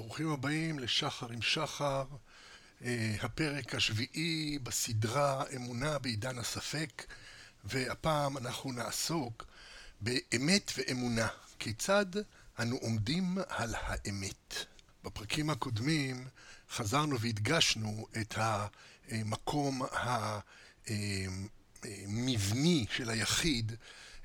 ברוכים הבאים לשחר עם שחר, אה, הפרק השביעי בסדרה אמונה בעידן הספק, והפעם אנחנו נעסוק באמת ואמונה, כיצד אנו עומדים על האמת. בפרקים הקודמים חזרנו והדגשנו את המקום המבני של היחיד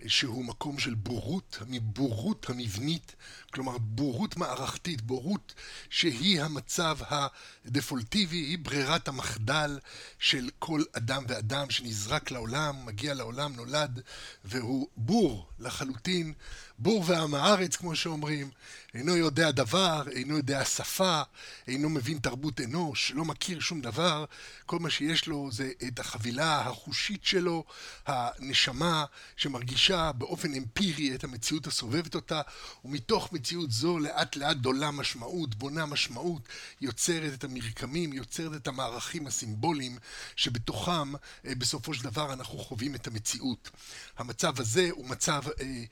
שהוא מקום של בורות, בורות המבנית, כלומר בורות מערכתית, בורות שהיא המצב הדפולטיבי, היא ברירת המחדל של כל אדם ואדם שנזרק לעולם, מגיע לעולם, נולד, והוא בור לחלוטין, בור ועם הארץ, כמו שאומרים, אינו יודע דבר, אינו יודע שפה, אינו מבין תרבות אנוש, לא מכיר שום דבר, כל מה שיש לו זה את החבילה החושית שלו, הנשמה שמרגישה באופן אמפירי את המציאות הסובבת אותה, ומתוך מציאות זו לאט לאט דולה משמעות, בונה משמעות, יוצרת את המרקמים, יוצרת את המערכים הסימבוליים שבתוכם אה, בסופו של דבר אנחנו חווים את המציאות. המצב הזה הוא מצב אה,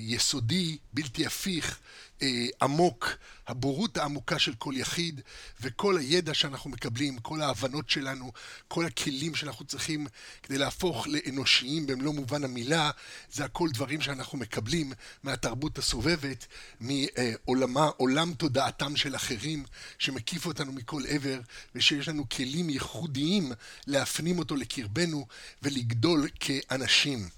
יסודי, בלתי הפיך, אה, עמוק, הבורות העמוקה של כל יחיד, וכל הידע שאנחנו מקבלים, כל ההבנות שלנו, כל הכלים שאנחנו צריכים כדי להפוך לאנושיים במלוא מובן המילה, זה הכל דברים שאנחנו מקבלים מהתרבות הסובבת, מעולם תודעתם של אחרים, שמקיף אותנו מכל עבר, ושיש לנו כלים ייחודיים להפנים אותו לקרבנו ולגדול כאנשים.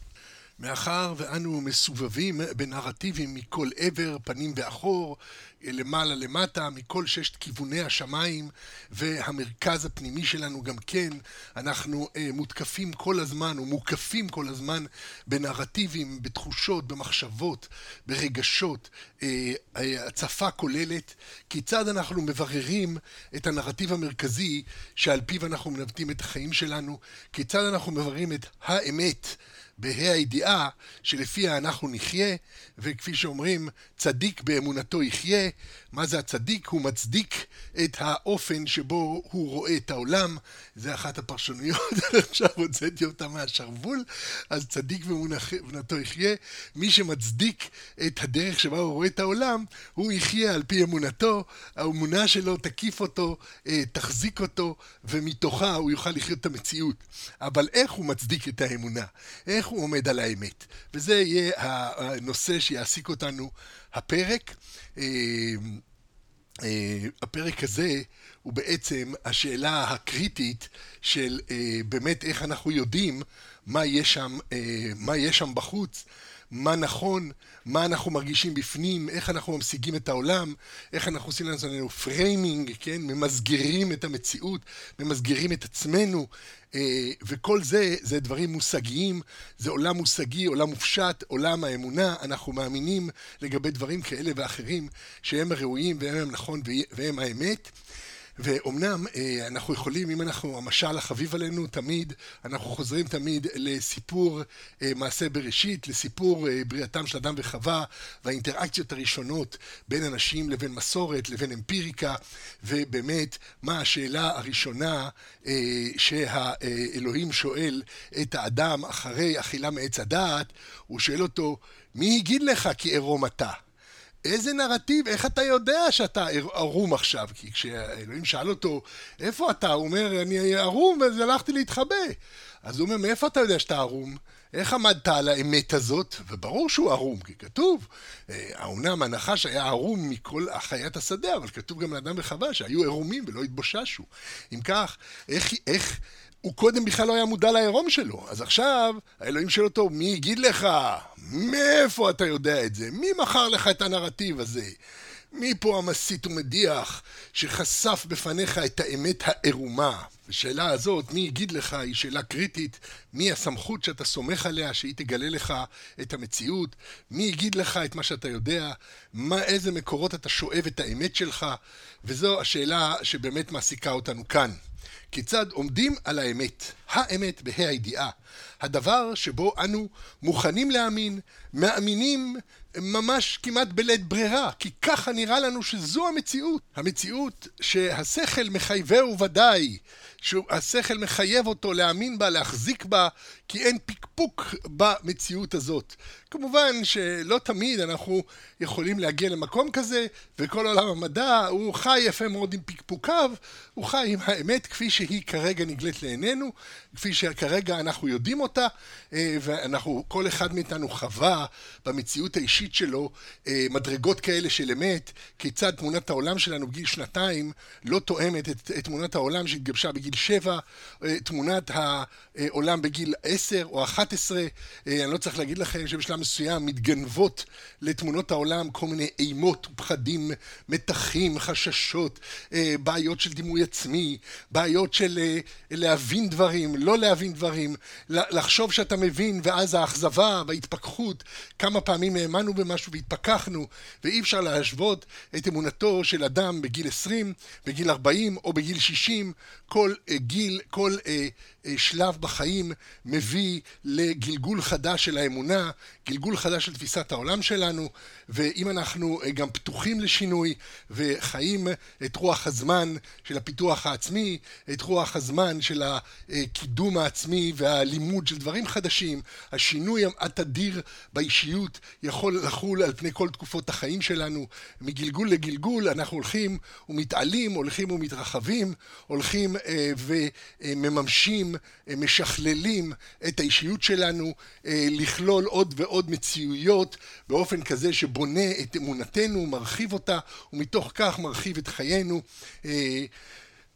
מאחר ואנו מסובבים בנרטיבים מכל עבר, פנים ואחור, למעלה למטה, מכל ששת כיווני השמיים, והמרכז הפנימי שלנו גם כן, אנחנו אה, מותקפים כל הזמן, ומוקפים כל הזמן בנרטיבים, בתחושות, במחשבות, ברגשות, אה, אה, הצפה כוללת, כיצד אנחנו מבררים את הנרטיב המרכזי שעל פיו אנחנו מנווטים את החיים שלנו, כיצד אנחנו מבררים את האמת. בה"א הידיעה שלפיה אנחנו נחיה, וכפי שאומרים, צדיק באמונתו יחיה. מה זה הצדיק? הוא מצדיק את האופן שבו הוא רואה את העולם. זה אחת הפרשנויות, עכשיו הוצאתי אותה מהשרוול, אז צדיק באמונתו יחיה. מי שמצדיק את הדרך שבה הוא רואה את העולם, הוא יחיה על פי אמונתו, האמונה שלו תקיף אותו, אה, תחזיק אותו, ומתוכה הוא יוכל לחיות את המציאות. אבל איך הוא מצדיק את האמונה? איך הוא עומד על האמת? וזה יהיה הנושא שיעסיק אותנו הפרק. אה, אה, הפרק הזה הוא בעצם השאלה הקריטית של אה, באמת איך אנחנו יודעים מה יש שם, מה יש שם בחוץ, מה נכון, מה אנחנו מרגישים בפנים, איך אנחנו ממשיגים את העולם, איך אנחנו עושים לעצמנו framing, כן, ממסגרים את המציאות, ממסגרים את עצמנו, אה, וכל זה, זה דברים מושגיים, זה עולם מושגי, עולם מופשט, עולם האמונה, אנחנו מאמינים לגבי דברים כאלה ואחרים, שהם הראויים והם הנכון והם האמת. ואומנם אה, אנחנו יכולים, אם אנחנו, המשל החביב עלינו תמיד, אנחנו חוזרים תמיד לסיפור אה, מעשה בראשית, לסיפור אה, בריאתם של אדם וחווה, והאינטראקציות הראשונות בין אנשים לבין מסורת, לבין אמפיריקה, ובאמת, מה השאלה הראשונה שהאלוהים שואל את האדם אחרי אכילה מעץ הדעת, הוא שואל אותו, מי הגיד לך כי ערום אתה? איזה נרטיב, איך אתה יודע שאתה ערום עכשיו? כי כשאלוהים שאל אותו, איפה אתה? הוא אומר, אני ערום אז הלכתי להתחבא. אז הוא אומר, מאיפה אתה יודע שאתה ערום? איך עמדת על האמת הזאת? וברור שהוא ערום, כי כתוב, האומנם הנחש היה ערום מכל חיית השדה, אבל כתוב גם לאדם וחווה שהיו ערומים ולא התבוששו. אם כך, איך, איך הוא קודם בכלל לא היה מודע לעירום שלו. אז עכשיו, האלוהים שואל אותו, מי יגיד לך? מאיפה אתה יודע את זה? מי מכר לך את הנרטיב הזה? מי פה המסית ומדיח שחשף בפניך את האמת העירומה? השאלה הזאת, מי יגיד לך, היא שאלה קריטית. מי הסמכות שאתה סומך עליה, שהיא תגלה לך את המציאות? מי יגיד לך את מה שאתה יודע? מה, איזה מקורות אתה שואב את האמת שלך? וזו השאלה שבאמת מעסיקה אותנו כאן. כיצד עומדים על האמת, האמת בה"א הידיעה, הדבר שבו אנו מוכנים להאמין, מאמינים ממש כמעט בלית ברירה, כי ככה נראה לנו שזו המציאות. המציאות שהשכל מחייבהו ודאי, שהשכל מחייב אותו להאמין בה, להחזיק בה, כי אין פקפוק במציאות הזאת. כמובן שלא תמיד אנחנו יכולים להגיע למקום כזה, וכל עולם המדע הוא חי יפה מאוד עם פקפוקיו, הוא חי עם האמת כפי שהיא כרגע נגלית לעינינו, כפי שכרגע אנחנו יודעים אותה, אה, ואנחנו, כל אחד מאיתנו חווה במציאות האישית שלו אה, מדרגות כאלה של אמת, כיצד תמונת העולם שלנו בגיל שנתיים לא תואמת את, את תמונת העולם שהתגבשה בגיל שבע, אה, תמונת העולם בגיל עשר או אחת עשרה, אני לא צריך להגיד לכם שבשלב מסוים מתגנבות לתמונות העולם כל מיני אימות, פחדים, מתחים, חששות, בעיות של דימוי עצמי, בעיות של להבין דברים, לא להבין דברים, לחשוב שאתה מבין, ואז האכזבה וההתפכחות, כמה פעמים האמנו במשהו והתפכחנו, ואי אפשר להשוות את אמונתו של אדם בגיל 20, בגיל 40 או בגיל 60, כל גיל, כל שלב בחיים מביא לגלגול חדש של האמונה, גלגול חדש של תפיסת העולם שלנו, ואם אנחנו uh, גם פתוחים לשינוי וחיים את רוח הזמן של הפיתוח העצמי, את רוח הזמן של הקידום העצמי והלימוד של דברים חדשים, השינוי התדיר באישיות יכול לחול על פני כל תקופות החיים שלנו, מגלגול לגלגול אנחנו הולכים ומתעלים, הולכים ומתרחבים, הולכים אה, ומממשים, אה, משכללים את האישיות שלנו אה, לכלול עוד ועוד מציאויות באופן כזה שבונה את אמונתנו, מרחיב אותה, ומתוך כך מרחיב את חיינו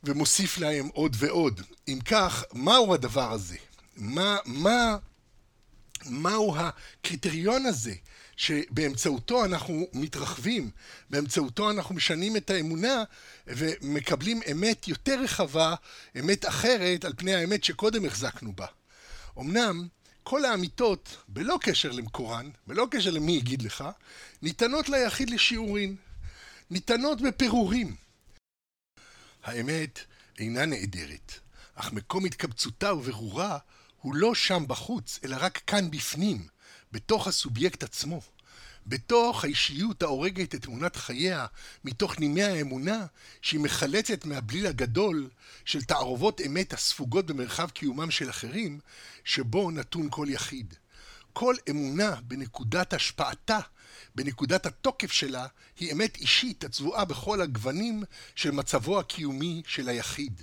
ומוסיף להם עוד ועוד. אם כך, מהו הדבר הזה? מה, מה, מהו הקריטריון הזה שבאמצעותו אנחנו מתרחבים, באמצעותו אנחנו משנים את האמונה ומקבלים אמת יותר רחבה, אמת אחרת על פני האמת שקודם החזקנו בה. אמנם כל האמיתות, בלא קשר למקורן, בלא קשר למי יגיד לך, ניתנות ליחיד לשיעורין, ניתנות בפירורים. האמת אינה נעדרת, אך מקום התקבצותה וברורה הוא לא שם בחוץ, אלא רק כאן בפנים, בתוך הסובייקט עצמו. בתוך האישיות ההורגת את תמונת חייה, מתוך נימי האמונה, שהיא מחלצת מהבליל הגדול של תערובות אמת הספוגות במרחב קיומם של אחרים, שבו נתון כל יחיד. כל אמונה בנקודת השפעתה, בנקודת התוקף שלה, היא אמת אישית הצבועה בכל הגוונים של מצבו הקיומי של היחיד.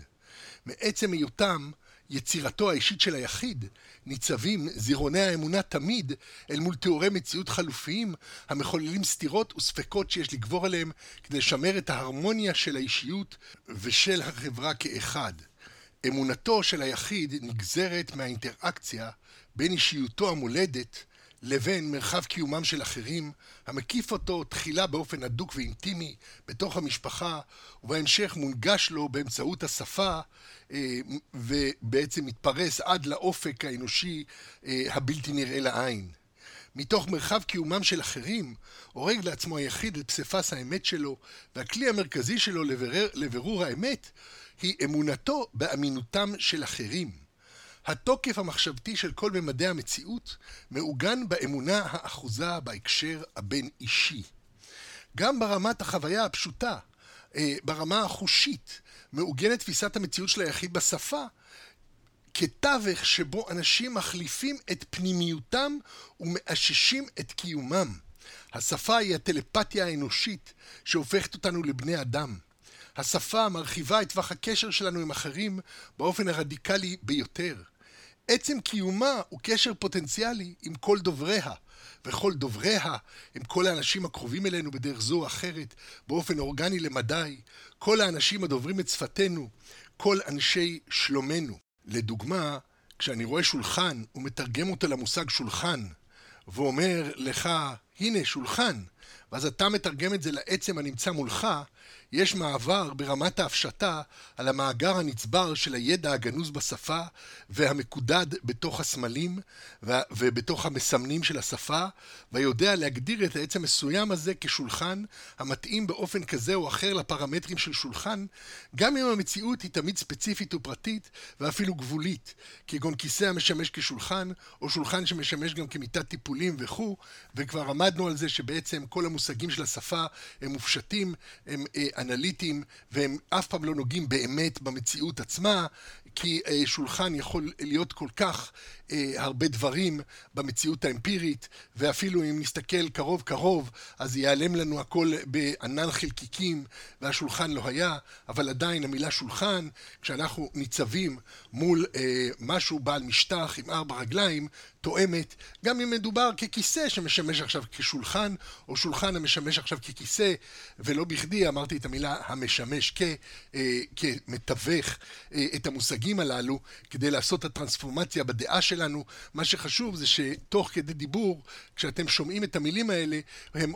מעצם היותם יצירתו האישית של היחיד, ניצבים זירוני האמונה תמיד אל מול תיאורי מציאות חלופיים המחוללים סתירות וספקות שיש לגבור עליהם כדי לשמר את ההרמוניה של האישיות ושל החברה כאחד. אמונתו של היחיד נגזרת מהאינטראקציה בין אישיותו המולדת לבין מרחב קיומם של אחרים, המקיף אותו תחילה באופן הדוק ואינטימי בתוך המשפחה, ובהמשך מונגש לו באמצעות השפה, ובעצם מתפרס עד לאופק האנושי אה, הבלתי נראה לעין. מתוך מרחב קיומם של אחרים, הורג לעצמו היחיד את פסיפס האמת שלו, והכלי המרכזי שלו לברר, לברור האמת, היא אמונתו באמינותם של אחרים. התוקף המחשבתי של כל ממדי המציאות מעוגן באמונה האחוזה בהקשר הבין-אישי. גם ברמת החוויה הפשוטה, אה, ברמה החושית, מעוגנת תפיסת המציאות של היחיד בשפה, כתווך שבו אנשים מחליפים את פנימיותם ומאששים את קיומם. השפה היא הטלפתיה האנושית שהופכת אותנו לבני אדם. השפה מרחיבה את טווח הקשר שלנו עם אחרים באופן הרדיקלי ביותר. עצם קיומה הוא קשר פוטנציאלי עם כל דובריה, וכל דובריה הם כל האנשים הקרובים אלינו בדרך זו או אחרת, באופן אורגני למדי, כל האנשים הדוברים את שפתנו, כל אנשי שלומנו. לדוגמה, כשאני רואה שולחן ומתרגם אותו למושג שולחן, ואומר לך, הנה שולחן, ואז אתה מתרגם את זה לעצם הנמצא מולך, יש מעבר ברמת ההפשטה על המאגר הנצבר של הידע הגנוז בשפה והמקודד בתוך הסמלים ובתוך המסמנים של השפה, ויודע להגדיר את העץ המסוים הזה כשולחן המתאים באופן כזה או אחר לפרמטרים של שולחן, גם אם המציאות היא תמיד ספציפית ופרטית ואפילו גבולית, כגון כיסא המשמש כשולחן, או שולחן שמשמש גם כמיטת טיפולים וכו', וכבר עמדנו על זה שבעצם כל המושגים של השפה הם מופשטים, הם אנליטיים, והם אף פעם לא נוגעים באמת במציאות עצמה, כי אה, שולחן יכול להיות כל כך אה, הרבה דברים במציאות האמפירית, ואפילו אם נסתכל קרוב קרוב, אז ייעלם לנו הכל בענן חלקיקים, והשולחן לא היה, אבל עדיין המילה שולחן, כשאנחנו ניצבים מול אה, משהו בעל משטח עם ארבע רגליים, תואמת, גם אם מדובר ככיסא שמשמש עכשיו כשולחן, או שולחן המשמש עכשיו ככיסא, ולא בכדי אמרתי את המילה המשמש כ, אה, כמתווך אה, את המושגים הללו, כדי לעשות את הטרנספורמציה בדעה שלנו. מה שחשוב זה שתוך כדי דיבור, כשאתם שומעים את המילים האלה, הן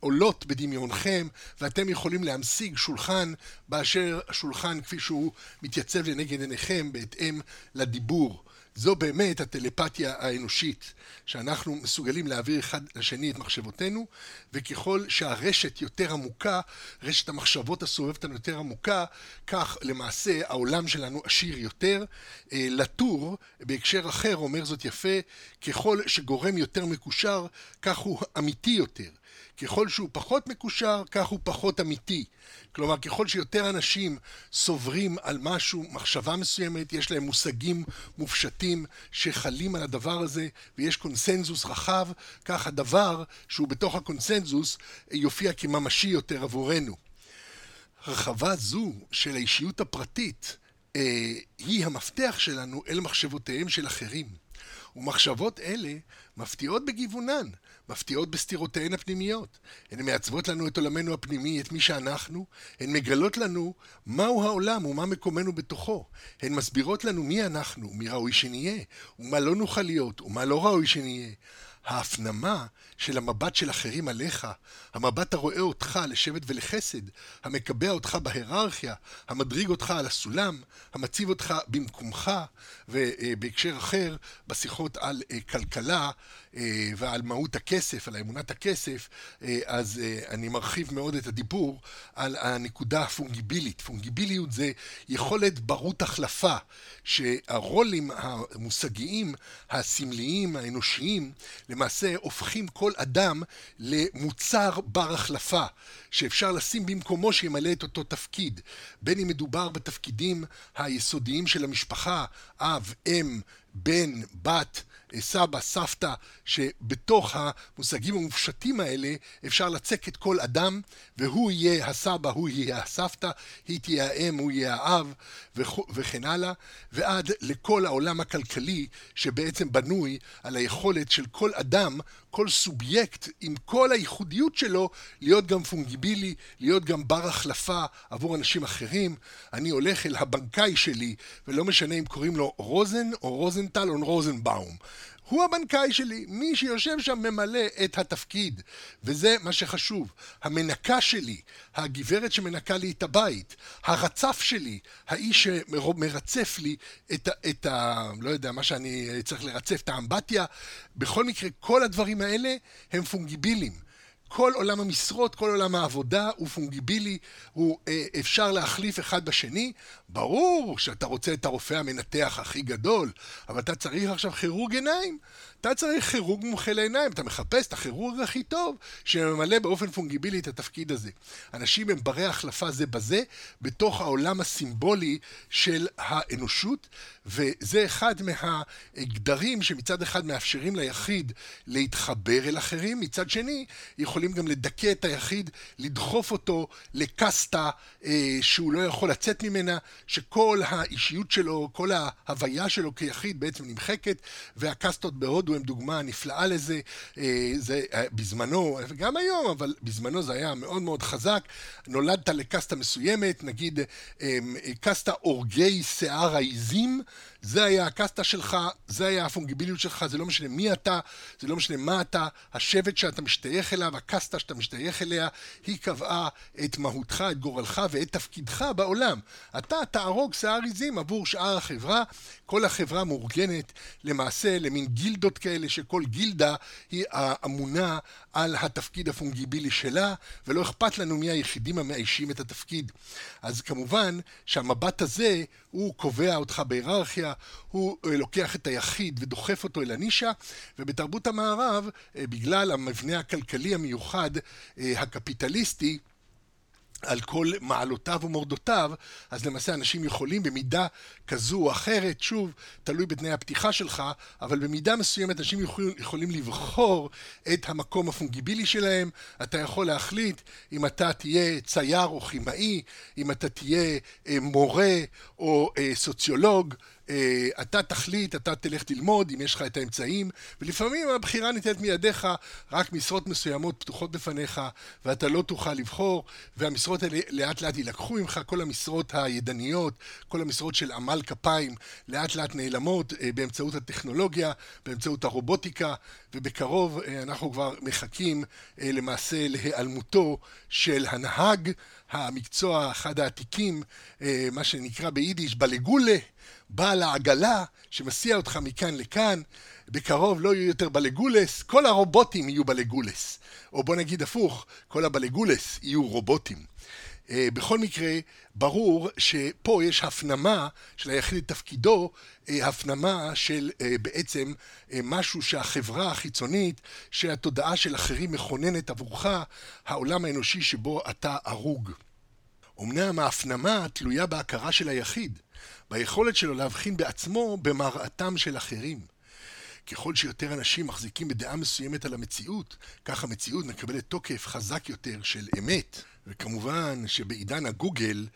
עולות בדמיונכם, ואתם יכולים להמשיג שולחן באשר השולחן כפי שהוא מתייצב לנגד עיניכם בהתאם לדיבור. זו באמת הטלפתיה האנושית, שאנחנו מסוגלים להעביר אחד לשני את מחשבותינו, וככל שהרשת יותר עמוקה, רשת המחשבות הסובבת לנו יותר עמוקה, כך למעשה העולם שלנו עשיר יותר. אה, לטור, בהקשר אחר, אומר זאת יפה, ככל שגורם יותר מקושר, כך הוא אמיתי יותר. ככל שהוא פחות מקושר, כך הוא פחות אמיתי. כלומר, ככל שיותר אנשים סוברים על משהו, מחשבה מסוימת, יש להם מושגים מופשטים שחלים על הדבר הזה, ויש קונסנזוס רחב, כך הדבר שהוא בתוך הקונסנזוס יופיע כממשי יותר עבורנו. הרחבה זו של האישיות הפרטית אה, היא המפתח שלנו אל מחשבותיהם של אחרים. ומחשבות אלה מפתיעות בגיוונן, מפתיעות בסתירותיהן הפנימיות. הן מעצבות לנו את עולמנו הפנימי, את מי שאנחנו, הן מגלות לנו מהו העולם ומה מקומנו בתוכו. הן מסבירות לנו מי אנחנו, מי ראוי שנהיה, ומה לא נוכל להיות, ומה לא ראוי שנהיה. ההפנמה של המבט של אחרים עליך, המבט הרואה אותך לשבט ולחסד, המקבע אותך בהיררכיה, המדריג אותך על הסולם, המציב אותך במקומך, ובהקשר אחר, בשיחות על אה, כלכלה אה, ועל מהות הכסף, על אמונת הכסף, אה, אז אני מרחיב מאוד את הדיבור על הנקודה הפונגיבילית. פונגיביליות זה יכולת ברות החלפה, שהרולים המושגיים, הסמליים, האנושיים, למעשה הופכים כל אדם למוצר בר החלפה, שאפשר לשים במקומו שימלא את אותו תפקיד. בין אם מדובר בתפקידים היסודיים של המשפחה, אב, אם, בן, בת, סבא, סבתא, שבתוך המושגים המופשטים האלה אפשר לצק את כל אדם, והוא יהיה הסבא, הוא יהיה הסבתא, היא תהיה האם, הוא יהיה האב, וכן הלאה, ועד לכל העולם הכלכלי שבעצם בנוי על היכולת של כל אדם, כל סובייקט עם כל הייחודיות שלו, להיות גם פונגיבילי, להיות גם בר החלפה עבור אנשים אחרים. אני הולך אל הבנקאי שלי, ולא משנה אם קוראים לו רוזן או רוזנטל או רוזנבאום. הוא הבנקאי שלי, מי שיושב שם ממלא את התפקיד, וזה מה שחשוב. המנקה שלי, הגברת שמנקה לי את הבית, הרצף שלי, האיש שמרצף לי את, את ה... לא יודע, מה שאני צריך לרצף, את האמבטיה, בכל מקרה, כל הדברים האלה הם פונגיבילים. כל עולם המשרות, כל עולם העבודה הוא פונגיבילי, הוא אה, אפשר להחליף אחד בשני. ברור שאתה רוצה את הרופא המנתח הכי גדול, אבל אתה צריך עכשיו כירורג עיניים. אתה צריך כירורג מומחה לעיניים, אתה מחפש את הכירורג הכי טוב שממלא באופן פונגיבילי את התפקיד הזה. אנשים הם ברי החלפה זה בזה, בתוך העולם הסימבולי של האנושות, וזה אחד מהגדרים שמצד אחד מאפשרים ליחיד להתחבר אל אחרים, מצד שני יכולים גם לדכא את היחיד, לדחוף אותו לקסטה אה, שהוא לא יכול לצאת ממנה, שכל האישיות שלו, כל ההוויה שלו כיחיד בעצם נמחקת, והקסטות בהודו הם דוגמה נפלאה לזה, אה, זה אה, בזמנו, וגם היום, אבל בזמנו זה היה מאוד מאוד חזק, נולדת לקסטה מסוימת, נגיד אה, קסטה אורגי שיער העיזים, זה היה הקסטה שלך, זה היה הפונגיביליות שלך, זה לא משנה מי אתה, זה לא משנה מה אתה, השבט שאתה משתייך אליו, הקסטה שאתה משתייך אליה, היא קבעה את מהותך, את גורלך ואת תפקידך בעולם. אתה תהרוג שיער עיזים עבור שאר החברה, כל החברה מאורגנת למעשה למין גילדות כאלה, שכל גילדה היא אמונה על התפקיד הפונגיבילי שלה, ולא אכפת לנו מי היחידים המאיישים את התפקיד. אז כמובן שהמבט הזה, הוא קובע אותך בהיררכיה, הוא אה, לוקח את היחיד ודוחף אותו אל הנישה, ובתרבות המערב, אה, בגלל המבנה הכלכלי המיוחד, המיוחד הקפיטליסטי על כל מעלותיו ומורדותיו, אז למעשה אנשים יכולים במידה כזו או אחרת, שוב, תלוי בתנאי הפתיחה שלך, אבל במידה מסוימת אנשים יכול, יכולים לבחור את המקום הפונגיבילי שלהם. אתה יכול להחליט אם אתה תהיה צייר או כימאי, אם אתה תהיה אה, מורה או אה, סוציולוג, אתה תחליט, אתה תלך ללמוד, אם יש לך את האמצעים, ולפעמים הבחירה ניתנת מידיך, רק משרות מסוימות פתוחות בפניך, ואתה לא תוכל לבחור, והמשרות האלה לאט לאט יילקחו ממך, כל המשרות הידניות, כל המשרות של עמל כפיים, לאט לאט נעלמות אה, באמצעות הטכנולוגיה, באמצעות הרובוטיקה, ובקרוב אה, אנחנו כבר מחכים למעשה להיעלמותו של הנהג, המקצוע, אחד העתיקים, מה שנקרא ביידיש בלגולה. בעל העגלה שמסיע אותך מכאן לכאן, בקרוב לא יהיו יותר בלגולס, כל הרובוטים יהיו בלגולס. או בוא נגיד הפוך, כל הבלגולס יהיו רובוטים. Uh, בכל מקרה, ברור שפה יש הפנמה של היחיד את תפקידו, uh, הפנמה של uh, בעצם משהו שהחברה החיצונית, שהתודעה של אחרים מכוננת עבורך, העולם האנושי שבו אתה הרוג. אמנם ההפנמה תלויה בהכרה של היחיד, ביכולת שלו להבחין בעצמו במראתם של אחרים. ככל שיותר אנשים מחזיקים בדעה מסוימת על המציאות, כך המציאות מקבלת תוקף חזק יותר של אמת. וכמובן שבעידן הגוגל,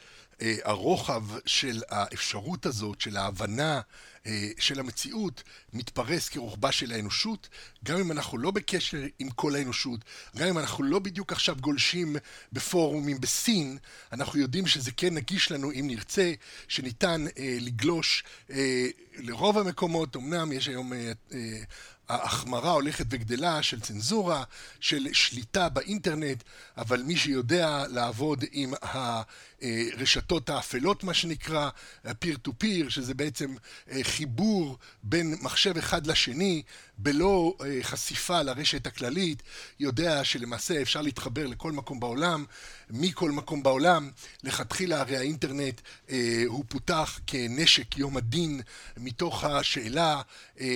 אה, הרוחב של האפשרות הזאת, של ההבנה אה, של המציאות, מתפרס כרוחבה של האנושות, גם אם אנחנו לא בקשר עם כל האנושות, גם אם אנחנו לא בדיוק עכשיו גולשים בפורומים בסין, אנחנו יודעים שזה כן נגיש לנו אם נרצה, שניתן אה, לגלוש אה, לרוב המקומות, אמנם יש היום אה, אה, ההחמרה הולכת וגדלה של צנזורה, של שליטה באינטרנט, אבל מי שיודע לעבוד עם הרשתות האפלות, מה שנקרא, peer to peer, שזה בעצם אה, חיבור בין מחשב אחד לשני, בלא אה, חשיפה לרשת הכללית, יודע שלמעשה אפשר להתחבר לכל מקום בעולם, מכל מקום בעולם. לכתחילה הרי האינטרנט אה, הוא פותח כנשק יום הדין מתוך השאלה אה,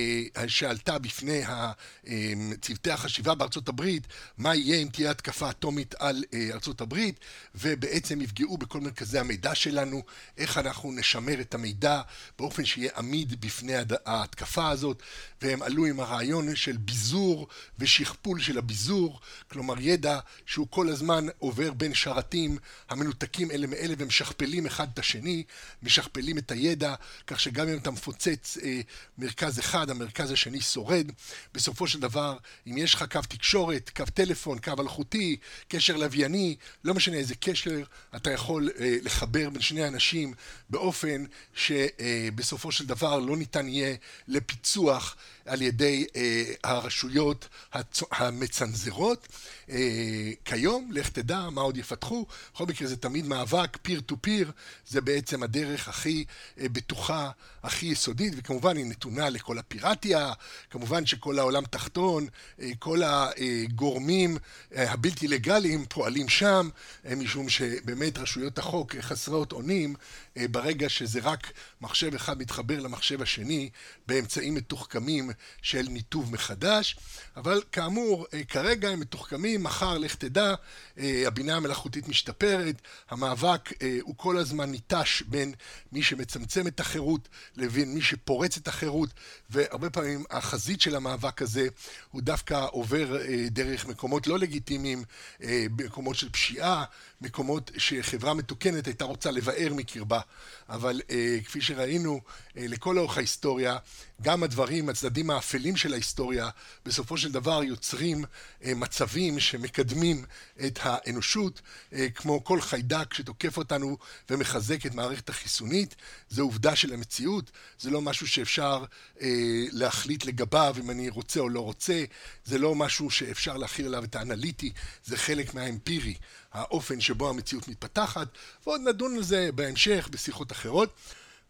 שעלתה בפני צוותי החשיבה בארצות הברית, מה יהיה אם תהיה התקפה אטומית על ארצות הברית, ובעצם יפגעו בכל מרכזי המידע שלנו, איך אנחנו נשמר את המידע באופן שיהיה עמיד בפני ההתקפה הזאת, והם עלו עם הרעיון של ביזור ושכפול של הביזור, כלומר ידע שהוא כל הזמן עובר בין שרתים המנותקים אלה מאלה ומשכפלים אחד את השני, משכפלים את הידע, כך שגם אם אתה מפוצץ אה, מרכז אחד, המרכז השני שורד. בסופו של דבר, אם יש לך קו תקשורת, קו טלפון, קו אלחוטי, קשר לווייני, לא משנה איזה קשר, אתה יכול אה, לחבר בין שני אנשים באופן שבסופו אה, של דבר לא ניתן יהיה לפיצוח על ידי אה, הרשויות הצ... המצנזרות. אה, כיום, לך תדע מה עוד יפתחו. בכל מקרה זה תמיד מאבק, פיר טו פיר, זה בעצם הדרך הכי אה, בטוחה, הכי יסודית, וכמובן היא נתונה לכל הפיראטיה, כמובן שכל העולם תחתון, אה, כל הגורמים אה, הבלתי לגאליים פועלים שם, אה, משום שבאמת רשויות החוק חסרות אונים, ברגע שזה רק מחשב אחד מתחבר למחשב השני באמצעים מתוחכמים של ניתוב מחדש, אבל כאמור, כרגע הם מתוחכמים, מחר לך תדע, הבינה המלאכותית משתפרת, המאבק הוא כל הזמן ניטש בין מי שמצמצם את החירות לבין מי שפורץ את החירות, והרבה פעמים החזית של המאבק הזה הוא דווקא עובר דרך מקומות לא לגיטימיים, מקומות של פשיעה, מקומות שחברה מתוקנת הייתה רוצה לבער מקרבה. אבל אה, כפי שראינו אה, לכל אורך ההיסטוריה, גם הדברים, הצדדים האפלים של ההיסטוריה, בסופו של דבר יוצרים אה, מצבים שמקדמים את האנושות, אה, כמו כל חיידק שתוקף אותנו ומחזק את מערכת החיסונית. זו עובדה של המציאות, זה לא משהו שאפשר אה, להחליט לגביו אם אני רוצה או לא רוצה, זה לא משהו שאפשר להכיל עליו את האנליטי, זה חלק מהאמפירי. האופן שבו המציאות מתפתחת, ועוד נדון על זה בהמשך בשיחות אחרות.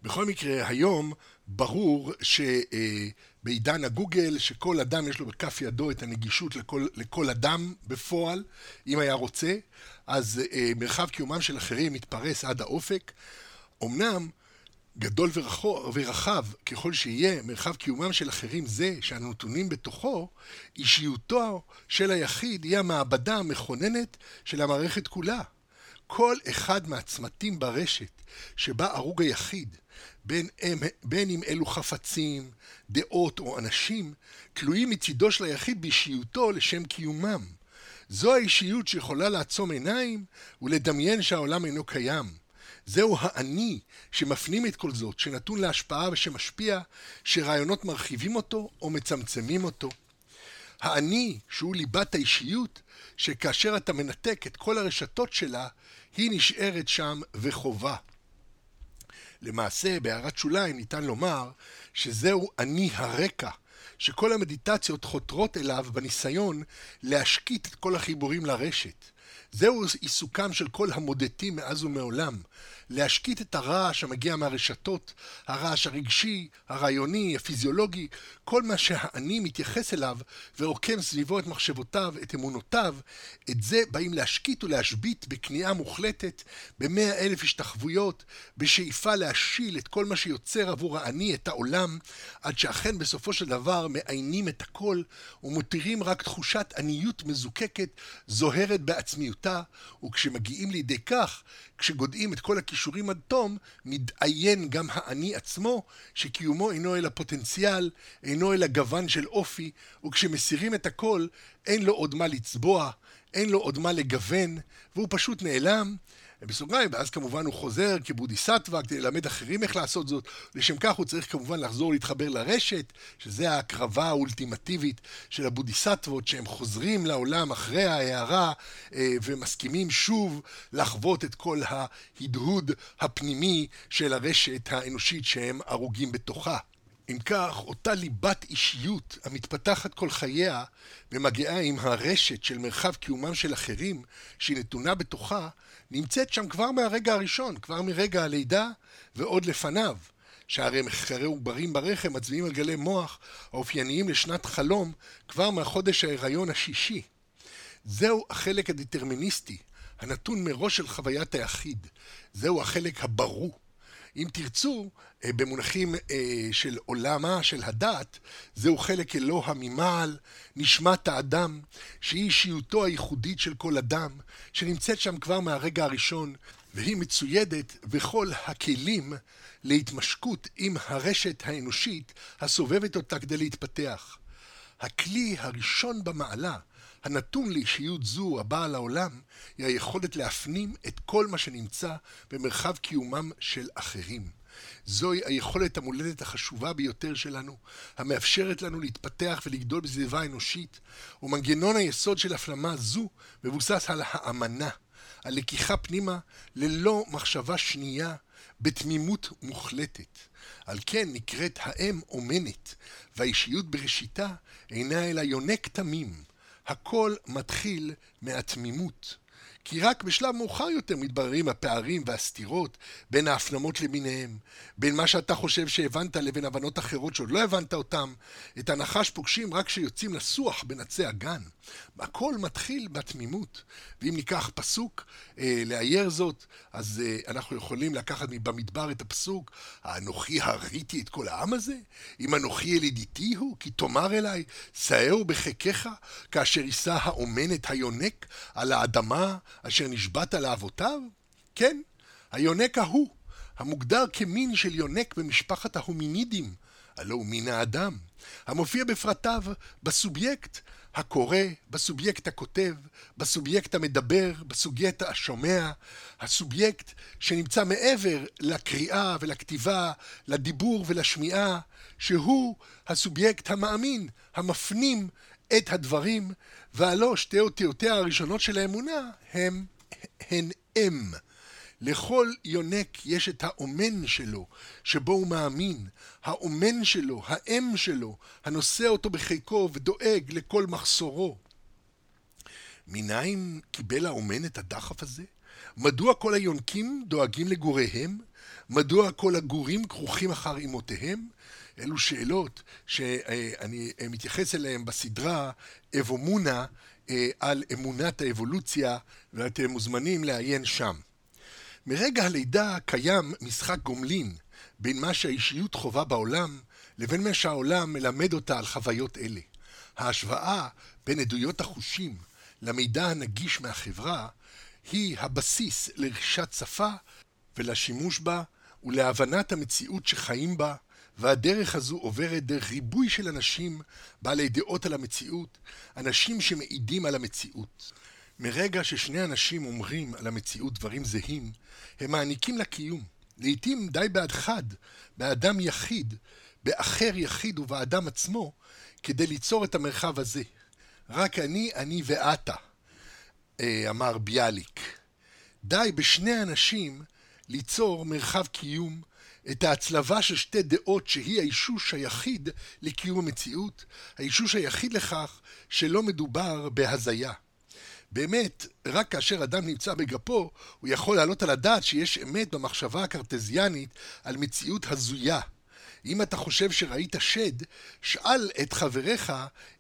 בכל מקרה, היום ברור שבעידן הגוגל, שכל אדם יש לו בכף ידו את הנגישות לכל, לכל אדם בפועל, אם היה רוצה, אז אה, מרחב קיומם של אחרים מתפרס עד האופק. אמנם גדול ורחב ככל שיהיה מרחב קיומם של אחרים זה שאנו נתונים בתוכו, אישיותו של היחיד היא המעבדה המכוננת של המערכת כולה. כל אחד מהצמתים ברשת שבה הרוג היחיד, בין, הם, בין אם אלו חפצים, דעות או אנשים, תלויים מצידו של היחיד באישיותו לשם קיומם. זו האישיות שיכולה לעצום עיניים ולדמיין שהעולם אינו קיים. זהו האני שמפנים את כל זאת, שנתון להשפעה ושמשפיע, שרעיונות מרחיבים אותו או מצמצמים אותו. האני, שהוא ליבת האישיות, שכאשר אתה מנתק את כל הרשתות שלה, היא נשארת שם וחובה. למעשה, בהערת שוליים ניתן לומר שזהו אני הרקע, שכל המדיטציות חותרות אליו בניסיון להשקיט את כל החיבורים לרשת. זהו עיסוקם של כל המודדים מאז ומעולם, להשקיט את הרעש המגיע מהרשתות, הרעש הרגשי, הרעיוני, הפיזיולוגי, כל מה שהאני מתייחס אליו ורוקם סביבו את מחשבותיו, את אמונותיו, את זה באים להשקיט ולהשבית בכניעה מוחלטת, במאה אלף השתחוויות, בשאיפה להשיל את כל מה שיוצר עבור האני את העולם, עד שאכן בסופו של דבר מעיינים את הכל ומותירים רק תחושת עניות מזוקקת, זוהרת בעצמיותה, וכשמגיעים לידי כך, כשגודעים את כל הכישורים עד תום, מתעיין גם האני עצמו, שקיומו אינו אלא פוטנציאל, אינו אלא גוון של אופי, וכשמסירים את הכל, אין לו עוד מה לצבוע, אין לו עוד מה לגוון, והוא פשוט נעלם, בסוגריים, ואז כמובן הוא חוזר כבודיסטווה כדי ללמד אחרים איך לעשות זאת. לשם כך הוא צריך כמובן לחזור להתחבר לרשת, שזה ההקרבה האולטימטיבית של הבודיסטוות, שהם חוזרים לעולם אחרי ההערה אה, ומסכימים שוב לחוות את כל ההדהוד הפנימי של הרשת האנושית שהם הרוגים בתוכה. אם כך, אותה ליבת אישיות המתפתחת כל חייה ומגיעה עם הרשת של מרחב קיומם של אחרים שהיא נתונה בתוכה, נמצאת שם כבר מהרגע הראשון, כבר מרגע הלידה ועוד לפניו. שהרי מחקרי עוברים ברחם מצביעים על גלי מוח האופייניים לשנת חלום כבר מהחודש ההיריון השישי. זהו החלק הדטרמיניסטי, הנתון מראש של חוויית היחיד. זהו החלק הברור. אם תרצו, אה, במונחים אה, של עולמה של הדת, זהו חלק אלוה ממעל, נשמת האדם, שהיא אישיותו הייחודית של כל אדם, שנמצאת שם כבר מהרגע הראשון, והיא מצוידת בכל הכלים להתמשקות עם הרשת האנושית הסובבת אותה כדי להתפתח. הכלי הראשון במעלה הנתון לאישיות זו הבאה לעולם היא היכולת להפנים את כל מה שנמצא במרחב קיומם של אחרים. זוהי היכולת המולדת החשובה ביותר שלנו, המאפשרת לנו להתפתח ולגדול בסביבה אנושית, ומנגנון היסוד של הפנמה זו מבוסס על האמנה, על לקיחה פנימה ללא מחשבה שנייה, בתמימות מוחלטת. על כן נקראת האם אומנת, והאישיות בראשיתה אינה אלא יונק תמים, הכל מתחיל מהתמימות. כי רק בשלב מאוחר יותר מתבררים הפערים והסתירות בין ההפנמות למיניהם, בין מה שאתה חושב שהבנת לבין הבנות אחרות שעוד לא הבנת אותן. את הנחש פוגשים רק כשיוצאים לסוח בין עצי הגן. הכל מתחיל בתמימות. ואם ניקח פסוק אה, לאייר זאת, אז אה, אנחנו יכולים לקחת במדבר את הפסוק, האנוכי הריתי את כל העם הזה? אם אנוכי ילידיתי הוא, כי תאמר אליי, שאהו בחיקך, כאשר יישא האומן את היונק על האדמה אשר נשבעת לאבותיו? כן, היונק ההוא, המוגדר כמין של יונק במשפחת ההומינידים, הלא הוא מין האדם, המופיע בפרטיו בסובייקט הקורא, בסובייקט הכותב, בסובייקט המדבר, בסובייקט השומע, הסובייקט שנמצא מעבר לקריאה ולכתיבה, לדיבור ולשמיעה, שהוא הסובייקט המאמין, המפנים את הדברים, והלא שתי אותיותיה הראשונות של האמונה הם, הן אם. לכל יונק יש את האומן שלו, שבו הוא מאמין, האומן שלו, האם שלו, הנושא אותו בחיקו ודואג לכל מחסורו. מניין קיבל האומן את הדחף הזה? מדוע כל היונקים דואגים לגוריהם? מדוע כל הגורים כרוכים אחר אמותיהם? אלו שאלות שאני מתייחס אליהן בסדרה אבומונה אה, על אמונת האבולוציה, ואתם מוזמנים לעיין שם. מרגע הלידה קיים משחק גומלין בין מה שהאישיות חווה בעולם, לבין מה שהעולם מלמד אותה על חוויות אלה. ההשוואה בין עדויות החושים למידע הנגיש מהחברה היא הבסיס לרכישת שפה ולשימוש בה ולהבנת המציאות שחיים בה, והדרך הזו עוברת דרך ריבוי של אנשים בעלי דעות על המציאות, אנשים שמעידים על המציאות. מרגע ששני אנשים אומרים על המציאות דברים זהים, הם מעניקים לה קיום. לעתים די בעד חד, באדם יחיד, באחר יחיד ובאדם עצמו, כדי ליצור את המרחב הזה. רק אני, אני ואתה, אה, אמר ביאליק. די בשני אנשים ליצור מרחב קיום, את ההצלבה של שתי דעות שהיא האישוש היחיד לקיום המציאות, האישוש היחיד לכך שלא מדובר בהזיה. באמת, רק כאשר אדם נמצא בגפו, הוא יכול להעלות על הדעת שיש אמת במחשבה הקרטזיאנית על מציאות הזויה. אם אתה חושב שראית שד, שאל את חבריך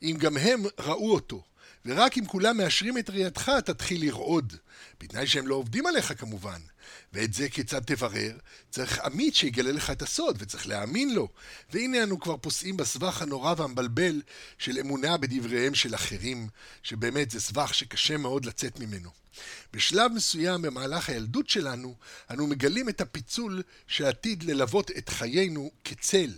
אם גם הם ראו אותו. ורק אם כולם מאשרים את ראייתך, תתחיל לרעוד. בתנאי שהם לא עובדים עליך כמובן. ואת זה כיצד תברר? צריך עמית שיגלה לך את הסוד, וצריך להאמין לו. והנה אנו כבר פוסעים בסבך הנורא והמבלבל של אמונה בדבריהם של אחרים, שבאמת זה סבך שקשה מאוד לצאת ממנו. בשלב מסוים במהלך הילדות שלנו, אנו מגלים את הפיצול שעתיד ללוות את חיינו כצל.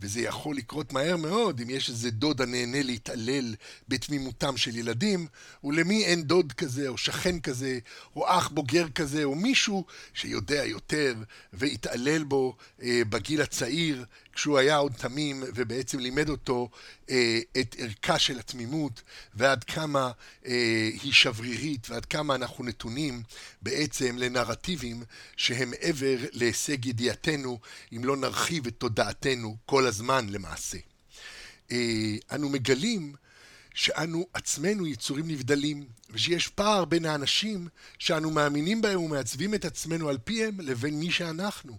וזה יכול לקרות מהר מאוד אם יש איזה דוד הנהנה להתעלל בתמימותם של ילדים, ולמי אין דוד כזה, או שכן כזה, או אח בוגר כזה, או מישהו שיודע יותר והתעלל בו אה, בגיל הצעיר, כשהוא היה עוד תמים, ובעצם לימד אותו אה, את ערכה של התמימות, ועד כמה אה, היא שברירית, ועד כמה אנחנו נתונים בעצם לנרטיבים שהם מעבר להישג ידיעתנו, אם לא נרחיב את תודעתנו כל הזמן למעשה. אה, אנו מגלים שאנו עצמנו יצורים נבדלים, ושיש פער בין האנשים שאנו מאמינים בהם ומעצבים את עצמנו על פיהם לבין מי שאנחנו.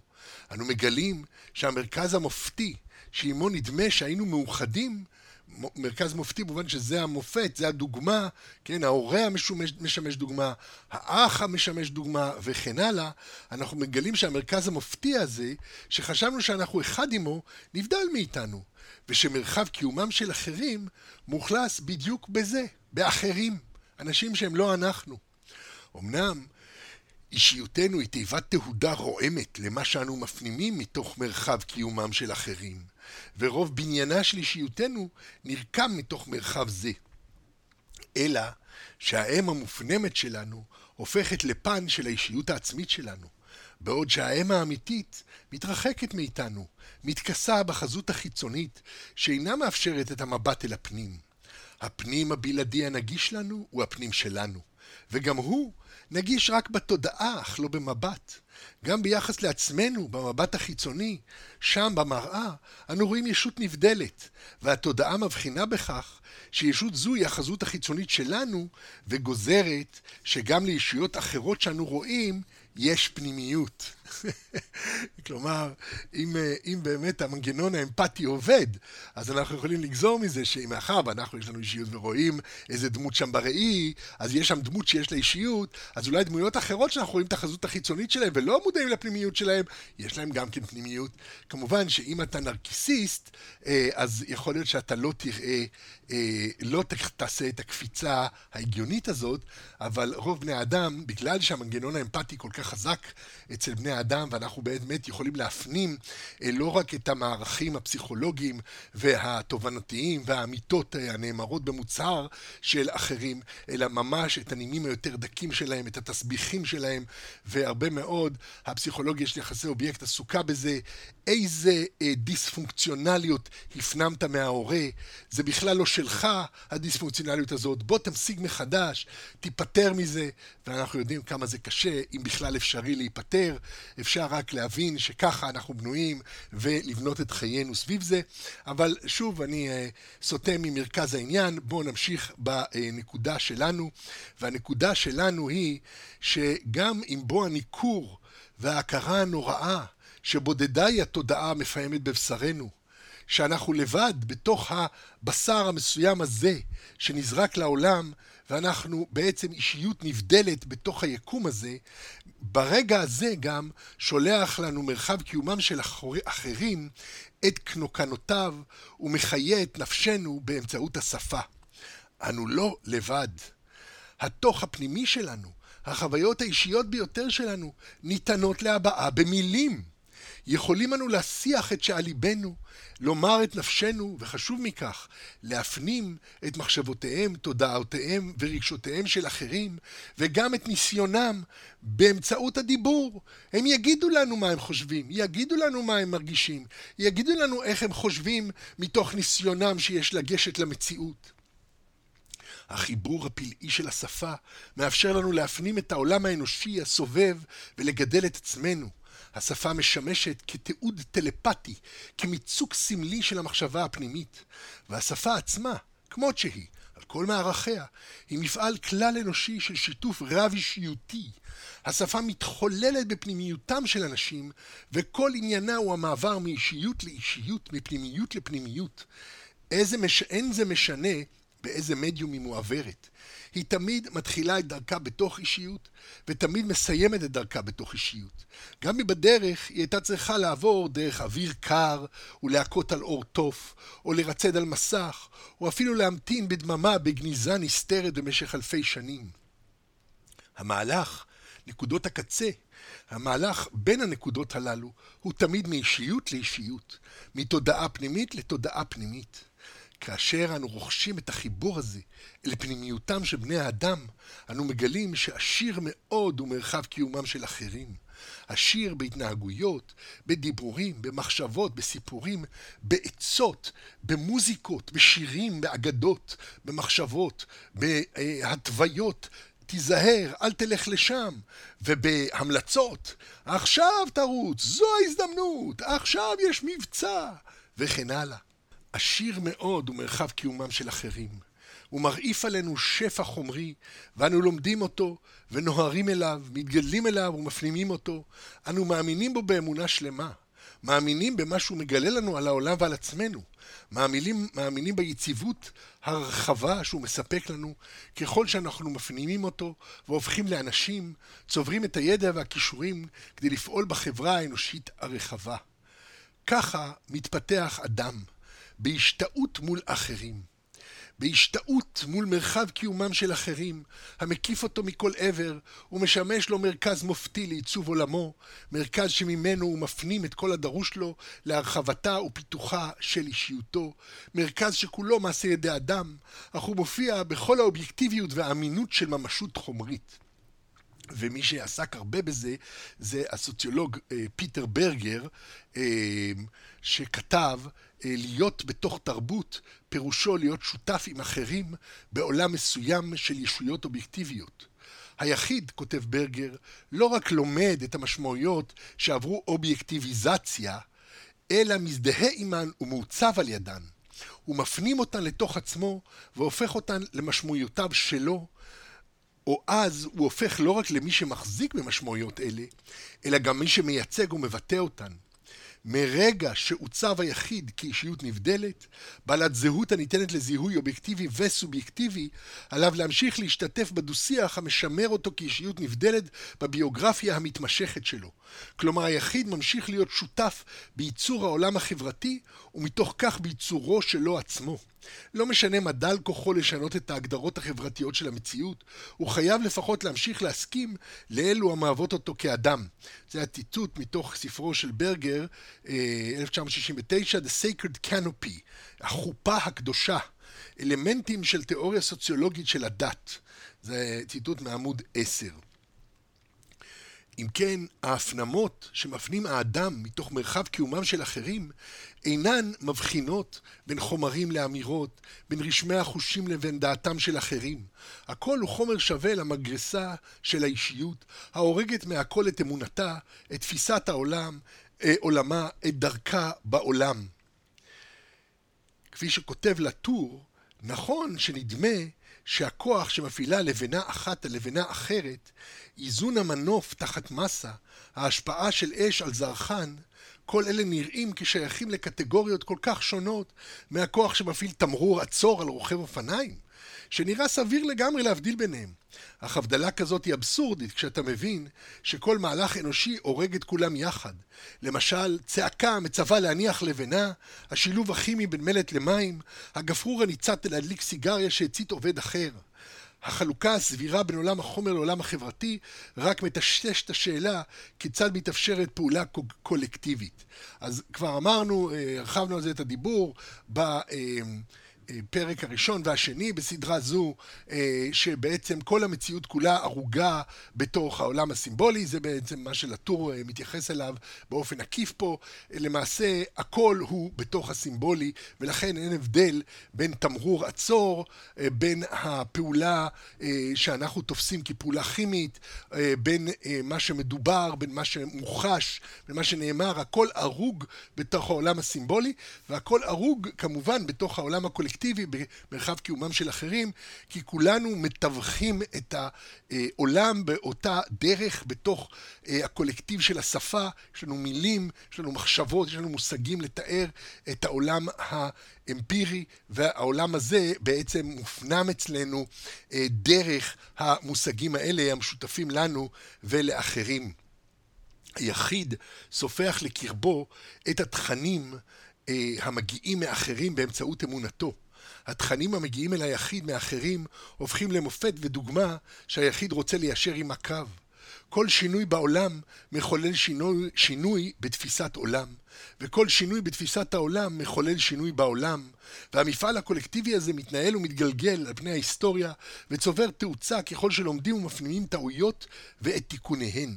אנו מגלים שהמרכז המופתי, שעימו נדמה שהיינו מאוחדים, מרכז מופתי במובן שזה המופת, זה הדוגמה, כן, ההורה המשמש משמש דוגמה, האח המשמש דוגמה וכן הלאה, אנחנו מגלים שהמרכז המופתי הזה, שחשבנו שאנחנו אחד עמו, נבדל מאיתנו, ושמרחב קיומם של אחרים מוכלס בדיוק בזה, באחרים, אנשים שהם לא אנחנו. אמנם אישיותנו היא תיבת תהודה רועמת למה שאנו מפנימים מתוך מרחב קיומם של אחרים, ורוב בניינה של אישיותנו נרקם מתוך מרחב זה. אלא שהאם המופנמת שלנו הופכת לפן של האישיות העצמית שלנו, בעוד שהאם האמיתית מתרחקת מאיתנו, מתכסה בחזות החיצונית שאינה מאפשרת את המבט אל הפנים. הפנים הבלעדי הנגיש לנו הוא הפנים שלנו, וגם הוא נגיש רק בתודעה, אך לא במבט. גם ביחס לעצמנו, במבט החיצוני, שם במראה, אנו רואים ישות נבדלת, והתודעה מבחינה בכך שישות זו היא החזות החיצונית שלנו, וגוזרת שגם לישויות אחרות שאנו רואים, יש פנימיות. כלומר, אם, אם באמת המנגנון האמפתי עובד, אז אנחנו יכולים לגזור מזה שמאחר ואנחנו יש לנו אישיות ורואים איזה דמות שם בראי, אז יש שם דמות שיש לה אישיות, אז אולי דמויות אחרות שאנחנו רואים את החזות החיצונית שלהם ולא מודעים לפנימיות שלהם, יש להם גם כן פנימיות. כמובן שאם אתה נרקיסיסט, אה, אז יכול להיות שאתה לא תראה, אה, לא תעשה את הקפיצה ההגיונית הזאת, אבל רוב בני האדם, בגלל שהמנגנון האמפתי כל כך חזק אצל בני האדם, ואנחנו באמת יכולים להפנים אה, לא רק את המערכים הפסיכולוגיים והתובנתיים והאמיתות אה, הנאמרות במוצהר של אחרים, אלא ממש את הנימים היותר דקים שלהם, את התסביכים שלהם, והרבה מאוד הפסיכולוגיה של יחסי אובייקט עסוקה בזה, איזה אה, דיספונקציונליות הפנמת מההורה, זה בכלל לא שלך הדיספונקציונליות הזאת, בוא תמשיג מחדש, תיפטר מזה, ואנחנו יודעים כמה זה קשה, אם בכלל אפשרי להיפטר, אפשר רק להבין שככה אנחנו בנויים ולבנות את חיינו סביב זה, אבל שוב, אני uh, סוטה ממרכז העניין, בואו נמשיך בנקודה שלנו, והנקודה שלנו היא שגם עם בוא הניכור וההכרה הנוראה שבודדה היא התודעה המפעמת בבשרנו, שאנחנו לבד בתוך הבשר המסוים הזה שנזרק לעולם, ואנחנו בעצם אישיות נבדלת בתוך היקום הזה, ברגע הזה גם שולח לנו מרחב קיומם של אחרים את קנוקנותיו ומחיה את נפשנו באמצעות השפה. אנו לא לבד. התוך הפנימי שלנו, החוויות האישיות ביותר שלנו, ניתנות להבעה במילים. יכולים אנו להסיח את שעל ליבנו, לומר את נפשנו, וחשוב מכך, להפנים את מחשבותיהם, תודעותיהם ורגשותיהם של אחרים, וגם את ניסיונם באמצעות הדיבור. הם יגידו לנו מה הם חושבים, יגידו לנו מה הם מרגישים, יגידו לנו איך הם חושבים מתוך ניסיונם שיש לגשת למציאות. החיבור הפלאי של השפה מאפשר לנו להפנים את העולם האנושי הסובב ולגדל את עצמנו. השפה משמשת כתיעוד טלפתי, כמיצוק סמלי של המחשבה הפנימית. והשפה עצמה, כמות שהיא, על כל מערכיה, היא מפעל כלל אנושי של שיתוף רב אישיותי. השפה מתחוללת בפנימיותם של אנשים, וכל עניינה הוא המעבר מאישיות לאישיות, מפנימיות לפנימיות. איזה מש... אין זה משנה באיזה מדיום היא מועברת. היא תמיד מתחילה את דרכה בתוך אישיות, ותמיד מסיימת את דרכה בתוך אישיות. גם אם בדרך היא הייתה צריכה לעבור דרך אוויר קר, ולהכות על אור תוף, או לרצד על מסך, או אפילו להמתין בדממה בגניזה נסתרת במשך אלפי שנים. המהלך, נקודות הקצה, המהלך בין הנקודות הללו, הוא תמיד מאישיות לאישיות, מתודעה פנימית לתודעה פנימית. כאשר אנו רוכשים את החיבור הזה אל פנימיותם של בני האדם, אנו מגלים שעשיר מאוד הוא מרחב קיומם של אחרים. עשיר בהתנהגויות, בדיבורים, במחשבות, בסיפורים, בעצות, במוזיקות, בשירים, באגדות, במחשבות, בהתוויות. תיזהר, אל תלך לשם. ובהמלצות, עכשיו תרוץ, זו ההזדמנות, עכשיו יש מבצע, וכן הלאה. עשיר מאוד הוא מרחב קיומם של אחרים. הוא מרעיף עלינו שפע חומרי, ואנו לומדים אותו, ונוהרים אליו, מתגדלים אליו ומפנימים אותו. אנו מאמינים בו באמונה שלמה. מאמינים במה שהוא מגלה לנו על העולם ועל עצמנו. מאמינים, מאמינים ביציבות הרחבה שהוא מספק לנו. ככל שאנחנו מפנימים אותו והופכים לאנשים, צוברים את הידע והכישורים כדי לפעול בחברה האנושית הרחבה. ככה מתפתח אדם. בהשתאות מול אחרים. בהשתאות מול מרחב קיומם של אחרים, המקיף אותו מכל עבר, ומשמש לו מרכז מופתי לעיצוב עולמו, מרכז שממנו הוא מפנים את כל הדרוש לו להרחבתה ופיתוחה של אישיותו, מרכז שכולו מעשה ידי אדם, אך הוא מופיע בכל האובייקטיביות והאמינות של ממשות חומרית. ומי שעסק הרבה בזה זה הסוציולוג אה, פיטר ברגר, אה, שכתב להיות בתוך תרבות, פירושו להיות שותף עם אחרים בעולם מסוים של ישויות אובייקטיביות. היחיד, כותב ברגר, לא רק לומד את המשמעויות שעברו אובייקטיביזציה, אלא מזדהה עימן ומעוצב על ידן. הוא מפנים אותן לתוך עצמו והופך אותן למשמעויותיו שלו, או אז הוא הופך לא רק למי שמחזיק במשמעויות אלה, אלא גם מי שמייצג ומבטא אותן. מרגע שעוצב היחיד כאישיות נבדלת, בעלת זהות הניתנת לזיהוי אובייקטיבי וסובייקטיבי, עליו להמשיך להשתתף בדו-שיח המשמר אותו כאישיות נבדלת בביוגרפיה המתמשכת שלו. כלומר, היחיד ממשיך להיות שותף בייצור העולם החברתי, ומתוך כך בייצורו שלו עצמו. לא משנה מה דל כוחו לשנות את ההגדרות החברתיות של המציאות, הוא חייב לפחות להמשיך להסכים לאלו המהוות אותו כאדם. זה הציטוט מתוך ספרו של ברגר, 1969, אה, The Sacred Canopy, החופה הקדושה, אלמנטים של תיאוריה סוציולוגית של הדת. זה ציטוט מעמוד 10. אם כן, ההפנמות שמפנים האדם מתוך מרחב קיומם של אחרים אינן מבחינות בין חומרים לאמירות, בין רשמי החושים לבין דעתם של אחרים. הכל הוא חומר שווה למגרסה של האישיות, ההורגת מהכל את אמונתה, את תפיסת העולם, עולמה, את דרכה בעולם. כפי שכותב לטור, נכון שנדמה שהכוח שמפעילה לבנה אחת על לבנה אחרת, איזון המנוף תחת מסה, ההשפעה של אש על זרחן, כל אלה נראים כשייכים לקטגוריות כל כך שונות מהכוח שמפעיל תמרור עצור על רוכב אופניים, שנראה סביר לגמרי להבדיל ביניהם. אך הבדלה כזאת היא אבסורדית כשאתה מבין שכל מהלך אנושי הורג את כולם יחד. למשל, צעקה מצווה להניח לבנה, השילוב הכימי בין מלט למים, הגפרור הניצת להדליק סיגריה שהצית עובד אחר. החלוקה הסבירה בין עולם החומר לעולם החברתי רק מטשטש את השאלה כיצד מתאפשרת פעולה קולקטיבית. אז כבר אמרנו, אה, הרחבנו על זה את הדיבור, ב... הפרק הראשון והשני בסדרה זו, אה, שבעצם כל המציאות כולה ערוגה בתוך העולם הסימבולי, זה בעצם מה שלטור אה, מתייחס אליו באופן עקיף פה. למעשה, הכל הוא בתוך הסימבולי, ולכן אין הבדל בין תמרור עצור, אה, בין הפעולה שאנחנו תופסים כפעולה כימית, בין מה שמדובר, בין מה שמוחש, בין מה שנאמר, הכל ערוג בתוך העולם הסימבולי, והכל ערוג כמובן בתוך העולם הקולקטיבי. אובייקטיבי במרחב קיומם של אחרים, כי כולנו מתווכים את העולם באותה דרך בתוך אה, הקולקטיב של השפה, יש לנו מילים, יש לנו מחשבות, יש לנו מושגים לתאר את העולם האמפירי, והעולם הזה בעצם מופנם אצלנו אה, דרך המושגים האלה המשותפים לנו ולאחרים. היחיד סופח לקרבו את התכנים אה, המגיעים מאחרים באמצעות אמונתו. התכנים המגיעים אל היחיד מאחרים הופכים למופת ודוגמה שהיחיד רוצה ליישר עם הקו. כל שינוי בעולם מחולל שינוי, שינוי בתפיסת עולם, וכל שינוי בתפיסת העולם מחולל שינוי בעולם, והמפעל הקולקטיבי הזה מתנהל ומתגלגל על פני ההיסטוריה, וצובר תאוצה ככל שלומדים ומפנימים טעויות ואת תיקוניהן.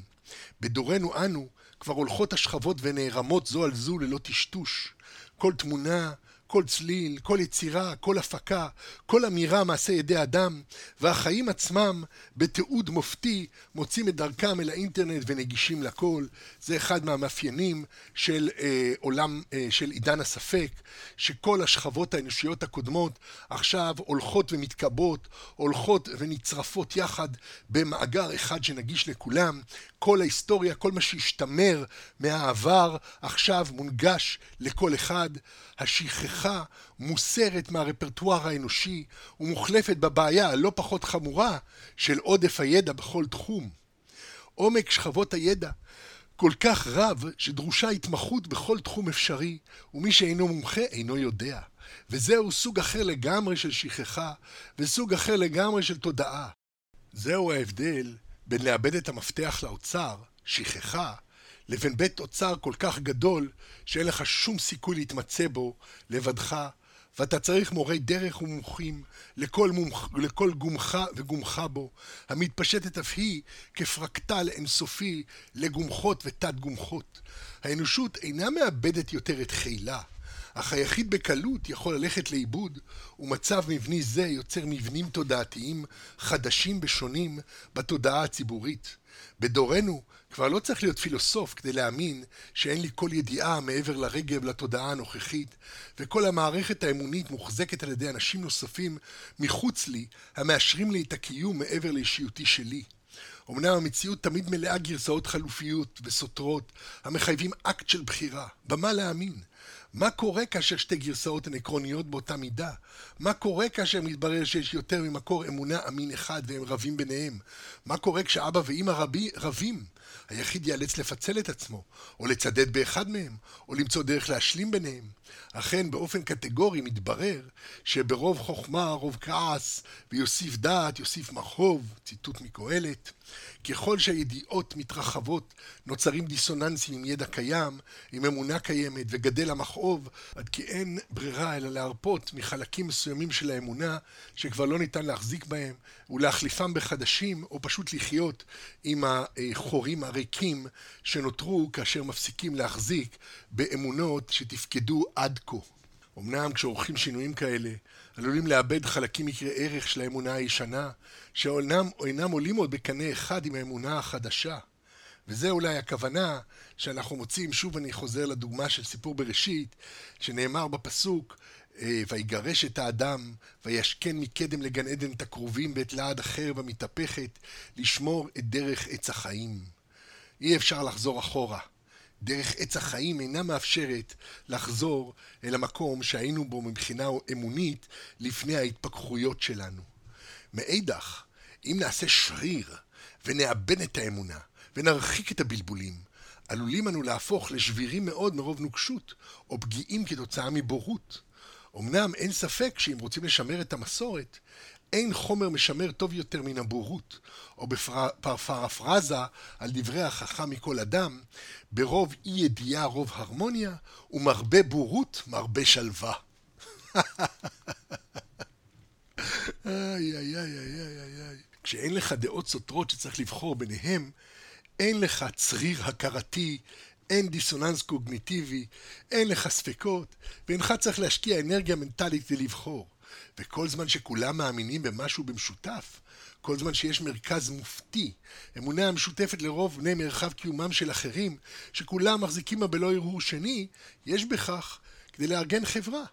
בדורנו אנו כבר הולכות השכבות ונערמות זו על זו ללא טשטוש. כל תמונה, כל צליל, כל יצירה, כל הפקה, כל אמירה מעשה ידי אדם, והחיים עצמם בתיעוד מופתי מוצאים את דרכם אל האינטרנט ונגישים לכל. זה אחד מהמאפיינים של אה, עולם, אה, של עידן הספק, שכל השכבות האנושיות הקודמות עכשיו הולכות ומתקבעות, הולכות ונצרפות יחד במאגר אחד שנגיש לכולם. כל ההיסטוריה, כל מה שהשתמר מהעבר, עכשיו מונגש לכל אחד. השכחה מוסרת מהרפרטואר האנושי ומוחלפת בבעיה הלא פחות חמורה של עודף הידע בכל תחום. עומק שכבות הידע כל כך רב שדרושה התמחות בכל תחום אפשרי, ומי שאינו מומחה אינו יודע. וזהו סוג אחר לגמרי של שכחה, וסוג אחר לגמרי של תודעה. זהו ההבדל בין לאבד את המפתח לאוצר, שכחה, לבין בית אוצר כל כך גדול, שאין לך שום סיכוי להתמצא בו לבדך, ואתה צריך מורי דרך ומומחים לכל, מומח, לכל גומך וגומך בו, המתפשטת אף היא כפרקטל אינסופי לגומחות ותת גומחות. האנושות אינה מאבדת יותר את חילה, אך היחיד בקלות יכול ללכת לאיבוד, ומצב מבני זה יוצר מבנים תודעתיים חדשים ושונים בתודעה הציבורית. בדורנו כבר לא צריך להיות פילוסוף כדי להאמין שאין לי כל ידיעה מעבר לרגב לתודעה הנוכחית, וכל המערכת האמונית מוחזקת על ידי אנשים נוספים מחוץ לי, המאשרים לי את הקיום מעבר לאישיותי שלי. אמנם המציאות תמיד מלאה גרסאות חלופיות וסותרות, המחייבים אקט של בחירה, במה להאמין. מה קורה כאשר שתי גרסאות הן עקרוניות באותה מידה? מה קורה כאשר מתברר שיש יותר ממקור אמונה אמין אחד והם רבים ביניהם? מה קורה כשאבא ואימא רבי, רבים? היחיד ייאלץ לפצל את עצמו, או לצדד באחד מהם, או למצוא דרך להשלים ביניהם. אכן, באופן קטגורי מתברר שברוב חוכמה רוב כעס, ויוסיף דעת יוסיף מרחוב, ציטוט מקהלת. ככל שהידיעות מתרחבות, נוצרים דיסוננסים עם ידע קיים, עם אמונה קיימת, וגדל המכאוב, עד כי אין ברירה אלא להרפות מחלקים מסוימים של האמונה, שכבר לא ניתן להחזיק בהם, ולהחליפם בחדשים, או פשוט לחיות עם החורים הריקים שנותרו כאשר מפסיקים להחזיק באמונות שתפקדו עד כה. אמנם כשעורכים שינויים כאלה, עלולים לאבד חלקים מקרי ערך של האמונה הישנה, שאינם אינם עולים עוד בקנה אחד עם האמונה החדשה. וזה אולי הכוונה שאנחנו מוצאים, שוב אני חוזר לדוגמה של סיפור בראשית, שנאמר בפסוק, אה, ויגרש את האדם, וישכן מקדם לגן עדן את הכרובים בעת לעד אחר במתהפכת, לשמור את דרך עץ החיים. אי אפשר לחזור אחורה. דרך עץ החיים אינה מאפשרת לחזור אל המקום שהיינו בו מבחינה אמונית לפני ההתפכחויות שלנו. מאידך, אם נעשה שריר ונאבד את האמונה ונרחיק את הבלבולים, עלולים אנו להפוך לשבירים מאוד מרוב נוקשות או פגיעים כתוצאה מבורות. אמנם אין ספק שאם רוצים לשמר את המסורת, אין חומר משמר טוב יותר מן הבורות, או בפרפרזה על דברי החכם מכל אדם, ברוב אי ידיעה רוב הרמוניה, ומרבה בורות מרבה שלווה. איי, איי, איי, איי, איי, איי. כשאין לך דעות סותרות שצריך לבחור ביניהם, אין לך צריר הכרתי, אין דיסוננס קוגניטיבי, אין לך ספקות, ואינך צריך להשקיע אנרגיה מנטלית כדי לבחור. וכל זמן שכולם מאמינים במשהו במשותף, כל זמן שיש מרכז מופתי, אמונה המשותפת לרוב בני מרחב קיומם של אחרים, שכולם מחזיקים בה בלא הרהור שני, יש בכך כדי לארגן חברה.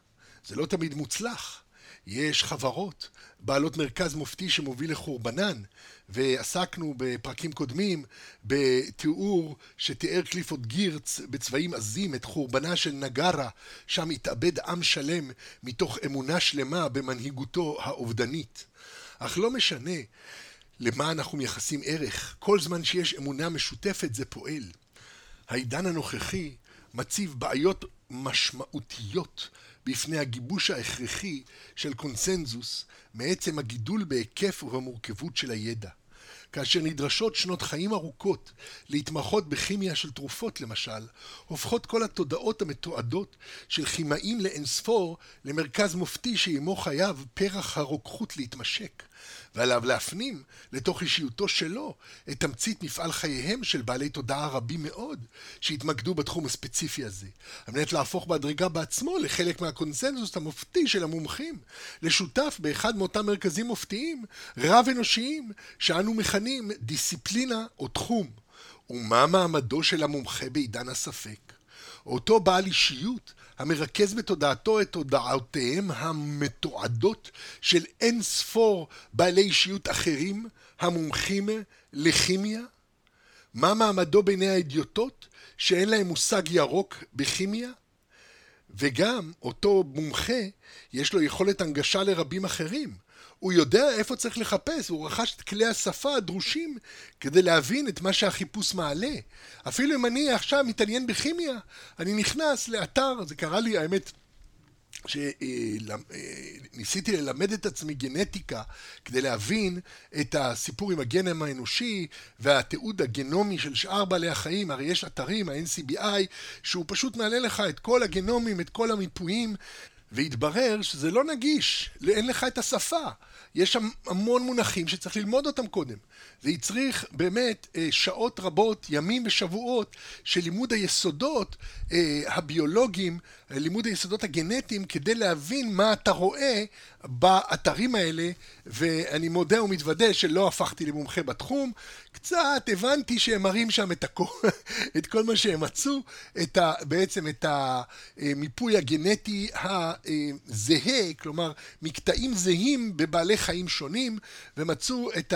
זה לא תמיד מוצלח. יש חברות בעלות מרכז מופתי שמוביל לחורבנן, ועסקנו בפרקים קודמים בתיאור שתיאר קליפורד גירץ בצבעים עזים את חורבנה של נגרה, שם התאבד עם שלם מתוך אמונה שלמה במנהיגותו האובדנית. אך לא משנה למה אנחנו מייחסים ערך, כל זמן שיש אמונה משותפת זה פועל. העידן הנוכחי מציב בעיות משמעותיות בפני הגיבוש ההכרחי של קונסנזוס מעצם הגידול בהיקף ובמורכבות של הידע. כאשר נדרשות שנות חיים ארוכות להתמחות בכימיה של תרופות למשל, הופכות כל התודעות המתועדות של כימאים לאינספור למרכז מופתי שעמו חייב פרח הרוקחות להתמשק. ועליו להפנים לתוך אישיותו שלו את תמצית מפעל חייהם של בעלי תודעה רבים מאוד שהתמקדו בתחום הספציפי הזה, על מנת להפוך בהדרגה בעצמו לחלק מהקונסנזוס המופתי של המומחים, לשותף באחד מאותם מרכזים מופתיים, רב אנושיים, שאנו מכנים דיסציפלינה או תחום. ומה מעמדו של המומחה בעידן הספק? אותו בעל אישיות המרכז בתודעתו את תודעותיהם המתועדות של אין ספור בעלי אישיות אחרים המומחים לכימיה? מה מעמדו בעיני האדיוטות שאין להם מושג ירוק בכימיה? וגם אותו מומחה יש לו יכולת הנגשה לרבים אחרים. הוא יודע איפה צריך לחפש, הוא רכש את כלי השפה הדרושים כדי להבין את מה שהחיפוש מעלה. אפילו אם אני עכשיו מתעניין בכימיה, אני נכנס לאתר, זה קרה לי, האמת, שניסיתי ללמד את עצמי גנטיקה כדי להבין את הסיפור עם הגנם האנושי והתיעוד הגנומי של שאר בעלי החיים, הרי יש אתרים, ה-NCBI, שהוא פשוט מעלה לך את כל הגנומים, את כל המיפויים, והתברר שזה לא נגיש, אין לך את השפה. יש שם המון מונחים שצריך ללמוד אותם קודם. זה הצריך באמת אה, שעות רבות, ימים ושבועות של לימוד היסודות אה, הביולוגיים, לימוד היסודות הגנטיים, כדי להבין מה אתה רואה באתרים האלה, ואני מודה ומתוודה שלא הפכתי למומחה בתחום, קצת הבנתי שהם מראים שם את, הכל, את כל מה שהם מצאו, את ה, בעצם את המיפוי הגנטי הזהה, כלומר מקטעים זהים בבעלי חיים שונים, ומצאו את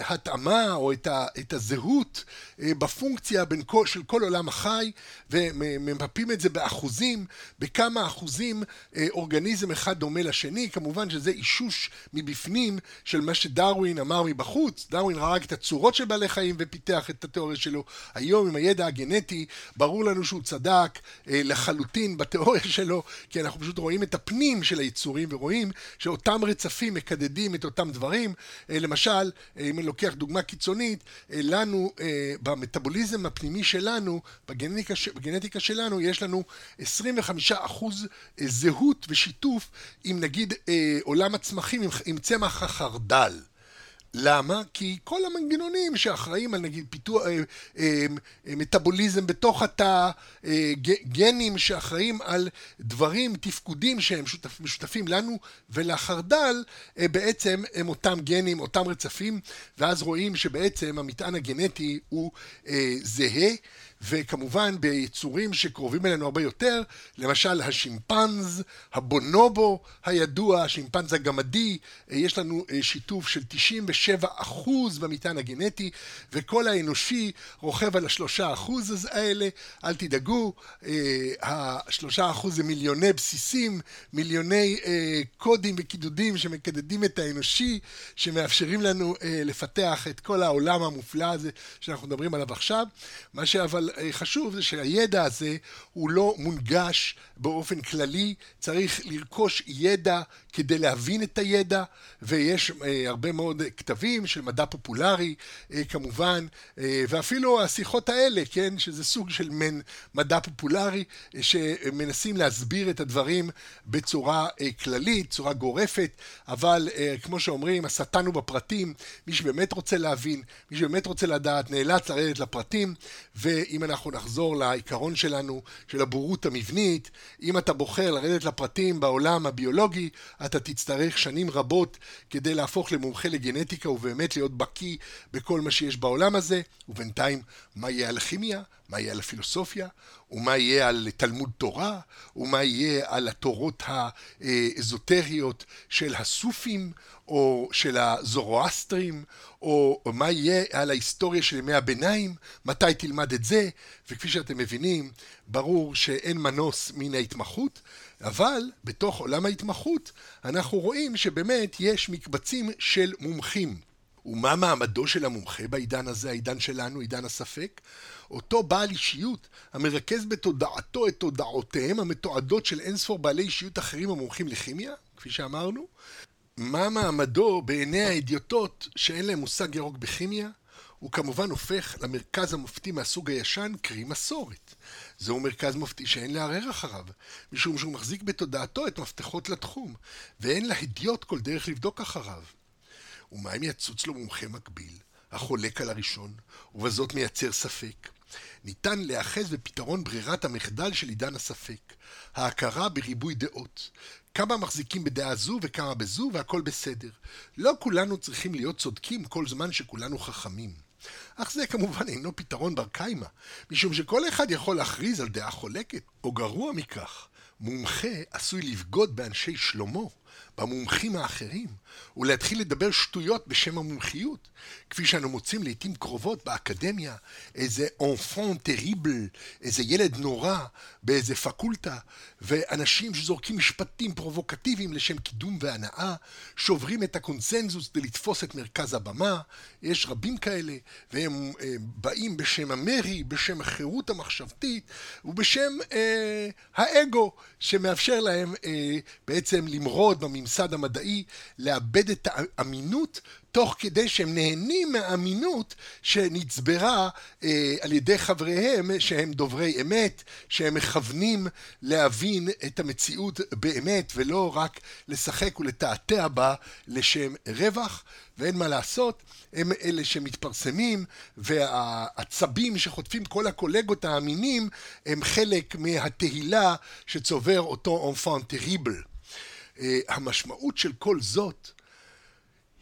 ההתאמה או את, ה, את הזהות בפונקציה בין של כל עולם החי, וממפים את זה באחוזים, בכמה אחוזים אורגניזם אחד דומה לשני, כמובן שזה אישוש מבפנים של מה שדרווין אמר מבחוץ, דרווין ראה את הצורות של בעלי חיים ופיתח את התיאוריה שלו. היום עם הידע הגנטי, ברור לנו שהוא צדק אה, לחלוטין בתיאוריה שלו, כי אנחנו פשוט רואים את הפנים של היצורים ורואים שאותם רצפים מקדדים את אותם דברים. אה, למשל, אה, אם אני לוקח דוגמה קיצונית, אה, לנו, אה, במטאבוליזם הפנימי שלנו, בגנטיקה, בגנטיקה שלנו, יש לנו 25% אה, זהות ושיתוף עם נגיד אה, עולם הצמחים עם, צמח החרדל. למה? כי כל המנגנונים שאחראים על נגיד פיתוח, אה, מטאבוליזם בתוך התא, גנים שאחראים על דברים, תפקודים שהם שותפ, משותפים לנו ולחרדל, בעצם הם אותם גנים, אותם רצפים, ואז רואים שבעצם המטען הגנטי הוא זהה. וכמובן ביצורים שקרובים אלינו הרבה יותר, למשל השימפנז, הבונובו הידוע, השימפנז הגמדי, יש לנו שיתוף של 97% במטען הגנטי, וכל האנושי רוכב על השלושה אחוז האלה, אל תדאגו, השלושה אחוז זה מיליוני בסיסים, מיליוני קודים וקידודים שמקדדים את האנושי, שמאפשרים לנו לפתח את כל העולם המופלא הזה שאנחנו מדברים עליו עכשיו. מה שאבל חשוב זה שהידע הזה הוא לא מונגש באופן כללי, צריך לרכוש ידע כדי להבין את הידע, ויש הרבה מאוד כתבים של מדע פופולרי כמובן, ואפילו השיחות האלה, כן, שזה סוג של מן מדע פופולרי, שמנסים להסביר את הדברים בצורה כללית, צורה גורפת, אבל כמו שאומרים, השטן הוא בפרטים, מי שבאמת רוצה להבין, מי שבאמת רוצה לדעת, נאלץ לרדת לפרטים, ואם אנחנו נחזור לעיקרון שלנו, של הבורות המבנית, אם אתה בוחר לרדת לפרטים בעולם הביולוגי, אתה תצטרך שנים רבות כדי להפוך למומחה לגנטיקה ובאמת להיות בקיא בכל מה שיש בעולם הזה, ובינתיים, מה יהיה על הכימיה? מה יהיה על הפילוסופיה? ומה יהיה על תלמוד תורה? ומה יהיה על התורות האזוטריות של הסופים? או של הזורואסטרים, או מה יהיה על ההיסטוריה של ימי הביניים, מתי תלמד את זה, וכפי שאתם מבינים, ברור שאין מנוס מן ההתמחות, אבל בתוך עולם ההתמחות אנחנו רואים שבאמת יש מקבצים של מומחים. ומה מעמדו של המומחה בעידן הזה, העידן שלנו, עידן הספק? אותו בעל אישיות המרכז בתודעתו את תודעותיהם המתועדות של אינספור בעלי אישיות אחרים המומחים לכימיה, כפי שאמרנו, מה מעמדו בעיני האדיוטות שאין להם מושג ירוק בכימיה? הוא כמובן הופך למרכז המופתי מהסוג הישן, קרי מסורת. זהו מרכז מופתי שאין לערער אחריו, משום שהוא מחזיק בתודעתו את מפתחות לתחום, ואין להדיוט כל דרך לבדוק אחריו. ומה אם יצוץ לו מומחה מקביל, החולק על הראשון, ובזאת מייצר ספק? ניתן להיאחז בפתרון ברירת המחדל של עידן הספק, ההכרה בריבוי דעות. כמה מחזיקים בדעה זו וכמה בזו והכל בסדר. לא כולנו צריכים להיות צודקים כל זמן שכולנו חכמים. אך זה כמובן אינו פתרון בר קיימא, משום שכל אחד יכול להכריז על דעה חולקת, או גרוע מכך, מומחה עשוי לבגוד באנשי שלמה. במומחים האחרים, ולהתחיל לדבר שטויות בשם המומחיות, כפי שאנו מוצאים לעיתים קרובות באקדמיה, איזה אנפון טריבל, איזה ילד נורא באיזה פקולטה, ואנשים שזורקים משפטים פרובוקטיביים לשם קידום והנאה, שוברים את הקונסנזוס כדי לתפוס את מרכז הבמה, יש רבים כאלה, והם אה, באים בשם המרי, בשם החירות המחשבתית, ובשם אה, האגו, שמאפשר להם אה, בעצם למרוד בממסד המדעי, לאבד את האמינות תוך כדי שהם נהנים מהאמינות שנצברה אה, על ידי חבריהם שהם דוברי אמת, שהם מכוונים להבין את המציאות באמת ולא רק לשחק ולתעתע בה לשם רווח, ואין מה לעשות, הם אלה שמתפרסמים והעצבים שחוטפים כל הקולגות האמינים הם חלק מהתהילה שצובר אותו אונפן טריבל. אה, המשמעות של כל זאת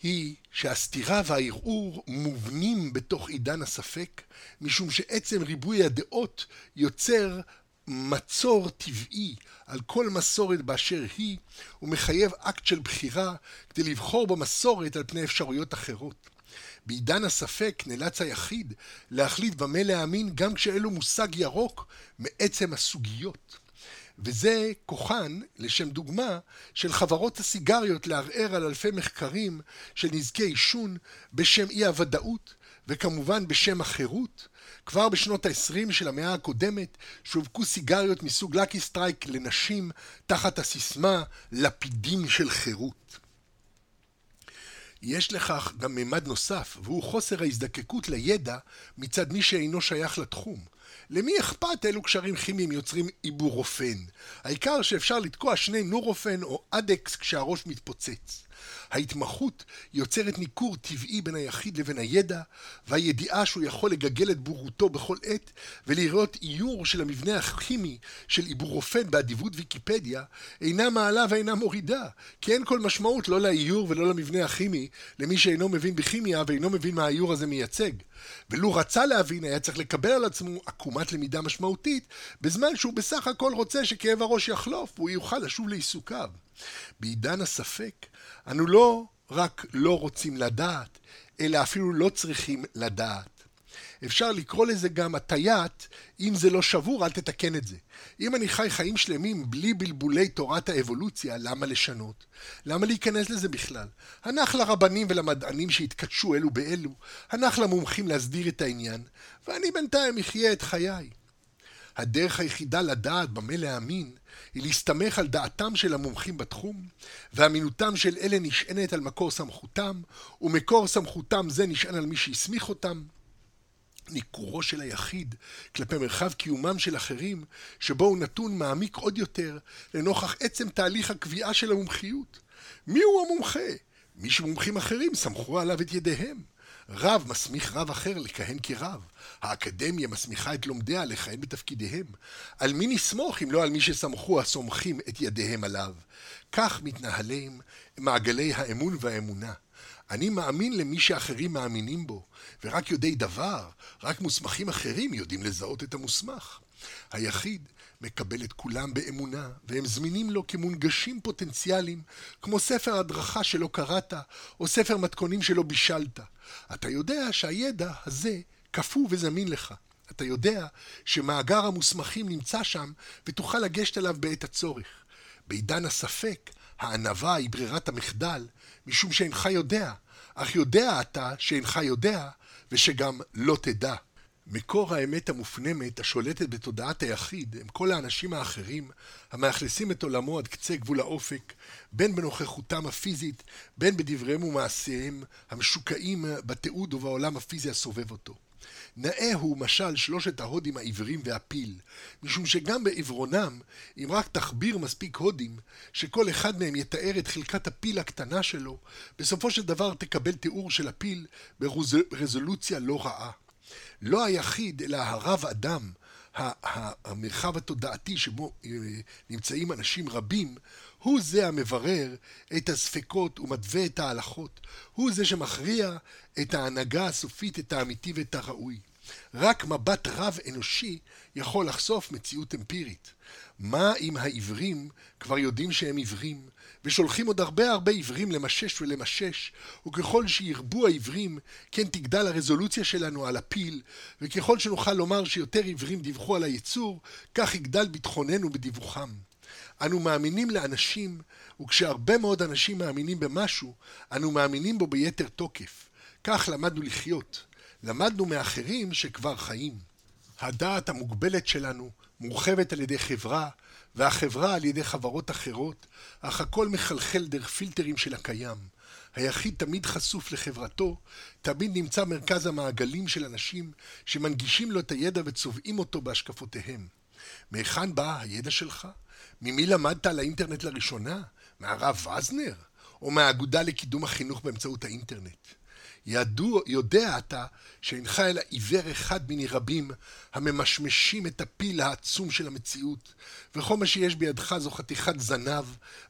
היא שהסתירה והערעור מובנים בתוך עידן הספק, משום שעצם ריבוי הדעות יוצר מצור טבעי על כל מסורת באשר היא, ומחייב אקט של בחירה כדי לבחור במסורת על פני אפשרויות אחרות. בעידן הספק נאלץ היחיד להחליט במה להאמין גם כשאין לו מושג ירוק מעצם הסוגיות. וזה כוחן, לשם דוגמה, של חברות הסיגריות לערער על אלפי מחקרים של נזקי עישון בשם אי הוודאות, וכמובן בשם החירות. כבר בשנות ה-20 של המאה הקודמת שווקו סיגריות מסוג Lucky Strike לנשים תחת הסיסמה לפידים של חירות. יש לכך גם מימד נוסף, והוא חוסר ההזדקקות לידע מצד מי שאינו שייך לתחום. למי אכפת אילו קשרים כימיים יוצרים איבופרופן? העיקר שאפשר לתקוע שני נורופן או אדקס כשהראש מתפוצץ. ההתמחות יוצרת ניכור טבעי בין היחיד לבין הידע, והידיעה שהוא יכול לגגל את בורותו בכל עת, ולראות איור של המבנה הכימי של איבורופן באדיבות ויקיפדיה, אינה מעלה ואינה מורידה, כי אין כל משמעות לא לאיור ולא למבנה הכימי, למי שאינו מבין בכימיה ואינו מבין מה האיור הזה מייצג. ולו רצה להבין, היה צריך לקבל על עצמו עקומת למידה משמעותית, בזמן שהוא בסך הכל רוצה שכאב הראש יחלוף, והוא יוכל לשוב לעיסוקיו. בעידן הספק, אנו לא רק לא רוצים לדעת, אלא אפילו לא צריכים לדעת. אפשר לקרוא לזה גם הטיית, אם זה לא שבור, אל תתקן את זה. אם אני חי חיים שלמים בלי בלבולי תורת האבולוציה, למה לשנות? למה להיכנס לזה בכלל? הנח לרבנים ולמדענים שהתקדשו אלו באלו, הנח למומחים להסדיר את העניין, ואני בינתיים אחיה את חיי. הדרך היחידה לדעת במה להאמין, היא להסתמך על דעתם של המומחים בתחום, ואמינותם של אלה נשענת על מקור סמכותם, ומקור סמכותם זה נשען על מי שהסמיך אותם. ניכורו של היחיד כלפי מרחב קיומם של אחרים, שבו הוא נתון מעמיק עוד יותר לנוכח עצם תהליך הקביעה של המומחיות. מי הוא המומחה? מי שמומחים אחרים סמכו עליו את ידיהם. רב מסמיך רב אחר לכהן כרב. האקדמיה מסמיכה את לומדיה לכהן בתפקידיהם. על מי נסמוך אם לא על מי שסמכו הסומכים את ידיהם עליו? כך מתנהלים מעגלי האמון והאמונה. אני מאמין למי שאחרים מאמינים בו, ורק יודעי דבר, רק מוסמכים אחרים יודעים לזהות את המוסמך. היחיד מקבל את כולם באמונה, והם זמינים לו כמונגשים פוטנציאליים, כמו ספר הדרכה שלא קראת, או ספר מתכונים שלא בישלת. אתה יודע שהידע הזה קפוא וזמין לך. אתה יודע שמאגר המוסמכים נמצא שם, ותוכל לגשת אליו בעת הצורך. בעידן הספק, הענווה היא ברירת המחדל, משום שאינך יודע, אך יודע אתה שאינך יודע, ושגם לא תדע. מקור האמת המופנמת השולטת בתודעת היחיד הם כל האנשים האחרים המאכלסים את עולמו עד קצה גבול האופק, בין בנוכחותם הפיזית, בין בדבריהם ומעשיהם המשוקעים בתיעוד ובעולם הפיזי הסובב אותו. נאה הוא משל שלושת ההודים העיוורים והפיל, משום שגם בעיוורונם, אם רק תחביר מספיק הודים, שכל אחד מהם יתאר את חלקת הפיל הקטנה שלו, בסופו של דבר תקבל תיאור של הפיל ברזולוציה לא רעה. לא היחיד, אלא הרב אדם, המרחב התודעתי שבו אה, נמצאים אנשים רבים, הוא זה המברר את הספקות ומתווה את ההלכות. הוא זה שמכריע את ההנהגה הסופית, את האמיתי ואת הראוי. רק מבט רב אנושי יכול לחשוף מציאות אמפירית. מה אם העיוורים כבר יודעים שהם עיוורים, ושולחים עוד הרבה הרבה עיוורים למשש ולמשש, וככל שירבו העיוורים, כן תגדל הרזולוציה שלנו על הפיל, וככל שנוכל לומר שיותר עיוורים דיווחו על היצור, כך יגדל ביטחוננו בדיווחם. אנו מאמינים לאנשים, וכשהרבה מאוד אנשים מאמינים במשהו, אנו מאמינים בו ביתר תוקף. כך למדנו לחיות. למדנו מאחרים שכבר חיים. הדעת המוגבלת שלנו מורחבת על ידי חברה, והחברה על ידי חברות אחרות, אך הכל מחלחל דרך פילטרים של הקיים. היחיד תמיד חשוף לחברתו, תמיד נמצא מרכז המעגלים של אנשים שמנגישים לו את הידע וצובעים אותו בהשקפותיהם. מהיכן בא הידע שלך? ממי למדת על האינטרנט לראשונה? מהרב וזנר? או מהאגודה לקידום החינוך באמצעות האינטרנט? ידוע, יודע אתה שאינך אלא עיוור אחד מני רבים הממשמשים את הפיל העצום של המציאות, וכל מה שיש בידך זו חתיכת זנב,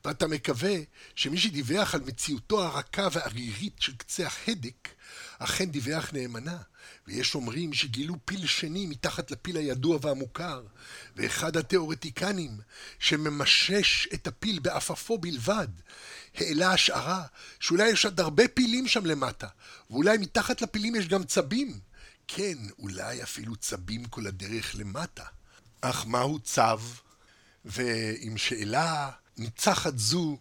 ואתה מקווה שמי שדיווח על מציאותו הרכה והערירית של קצה החדק, אכן דיווח נאמנה. ויש אומרים שגילו פיל שני מתחת לפיל הידוע והמוכר, ואחד התיאורטיקנים שממשש את הפיל בעפפו בלבד, העלה השערה שאולי יש עוד הרבה פילים שם למטה, ואולי מתחת לפילים יש גם צבים. כן, אולי אפילו צבים כל הדרך למטה. אך מהו צב? ועם שאלה ניצחת זו,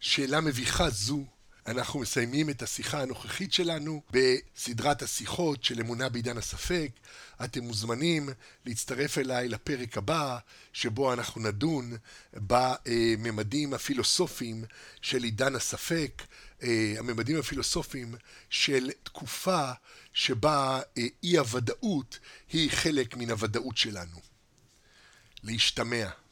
שאלה מביכה זו, אנחנו מסיימים את השיחה הנוכחית שלנו בסדרת השיחות של אמונה בעידן הספק. אתם מוזמנים להצטרף אליי לפרק הבא, שבו אנחנו נדון בממדים הפילוסופיים של עידן הספק, אה, הממדים הפילוסופיים של תקופה שבה אה, אי הוודאות היא חלק מן הוודאות שלנו. להשתמע.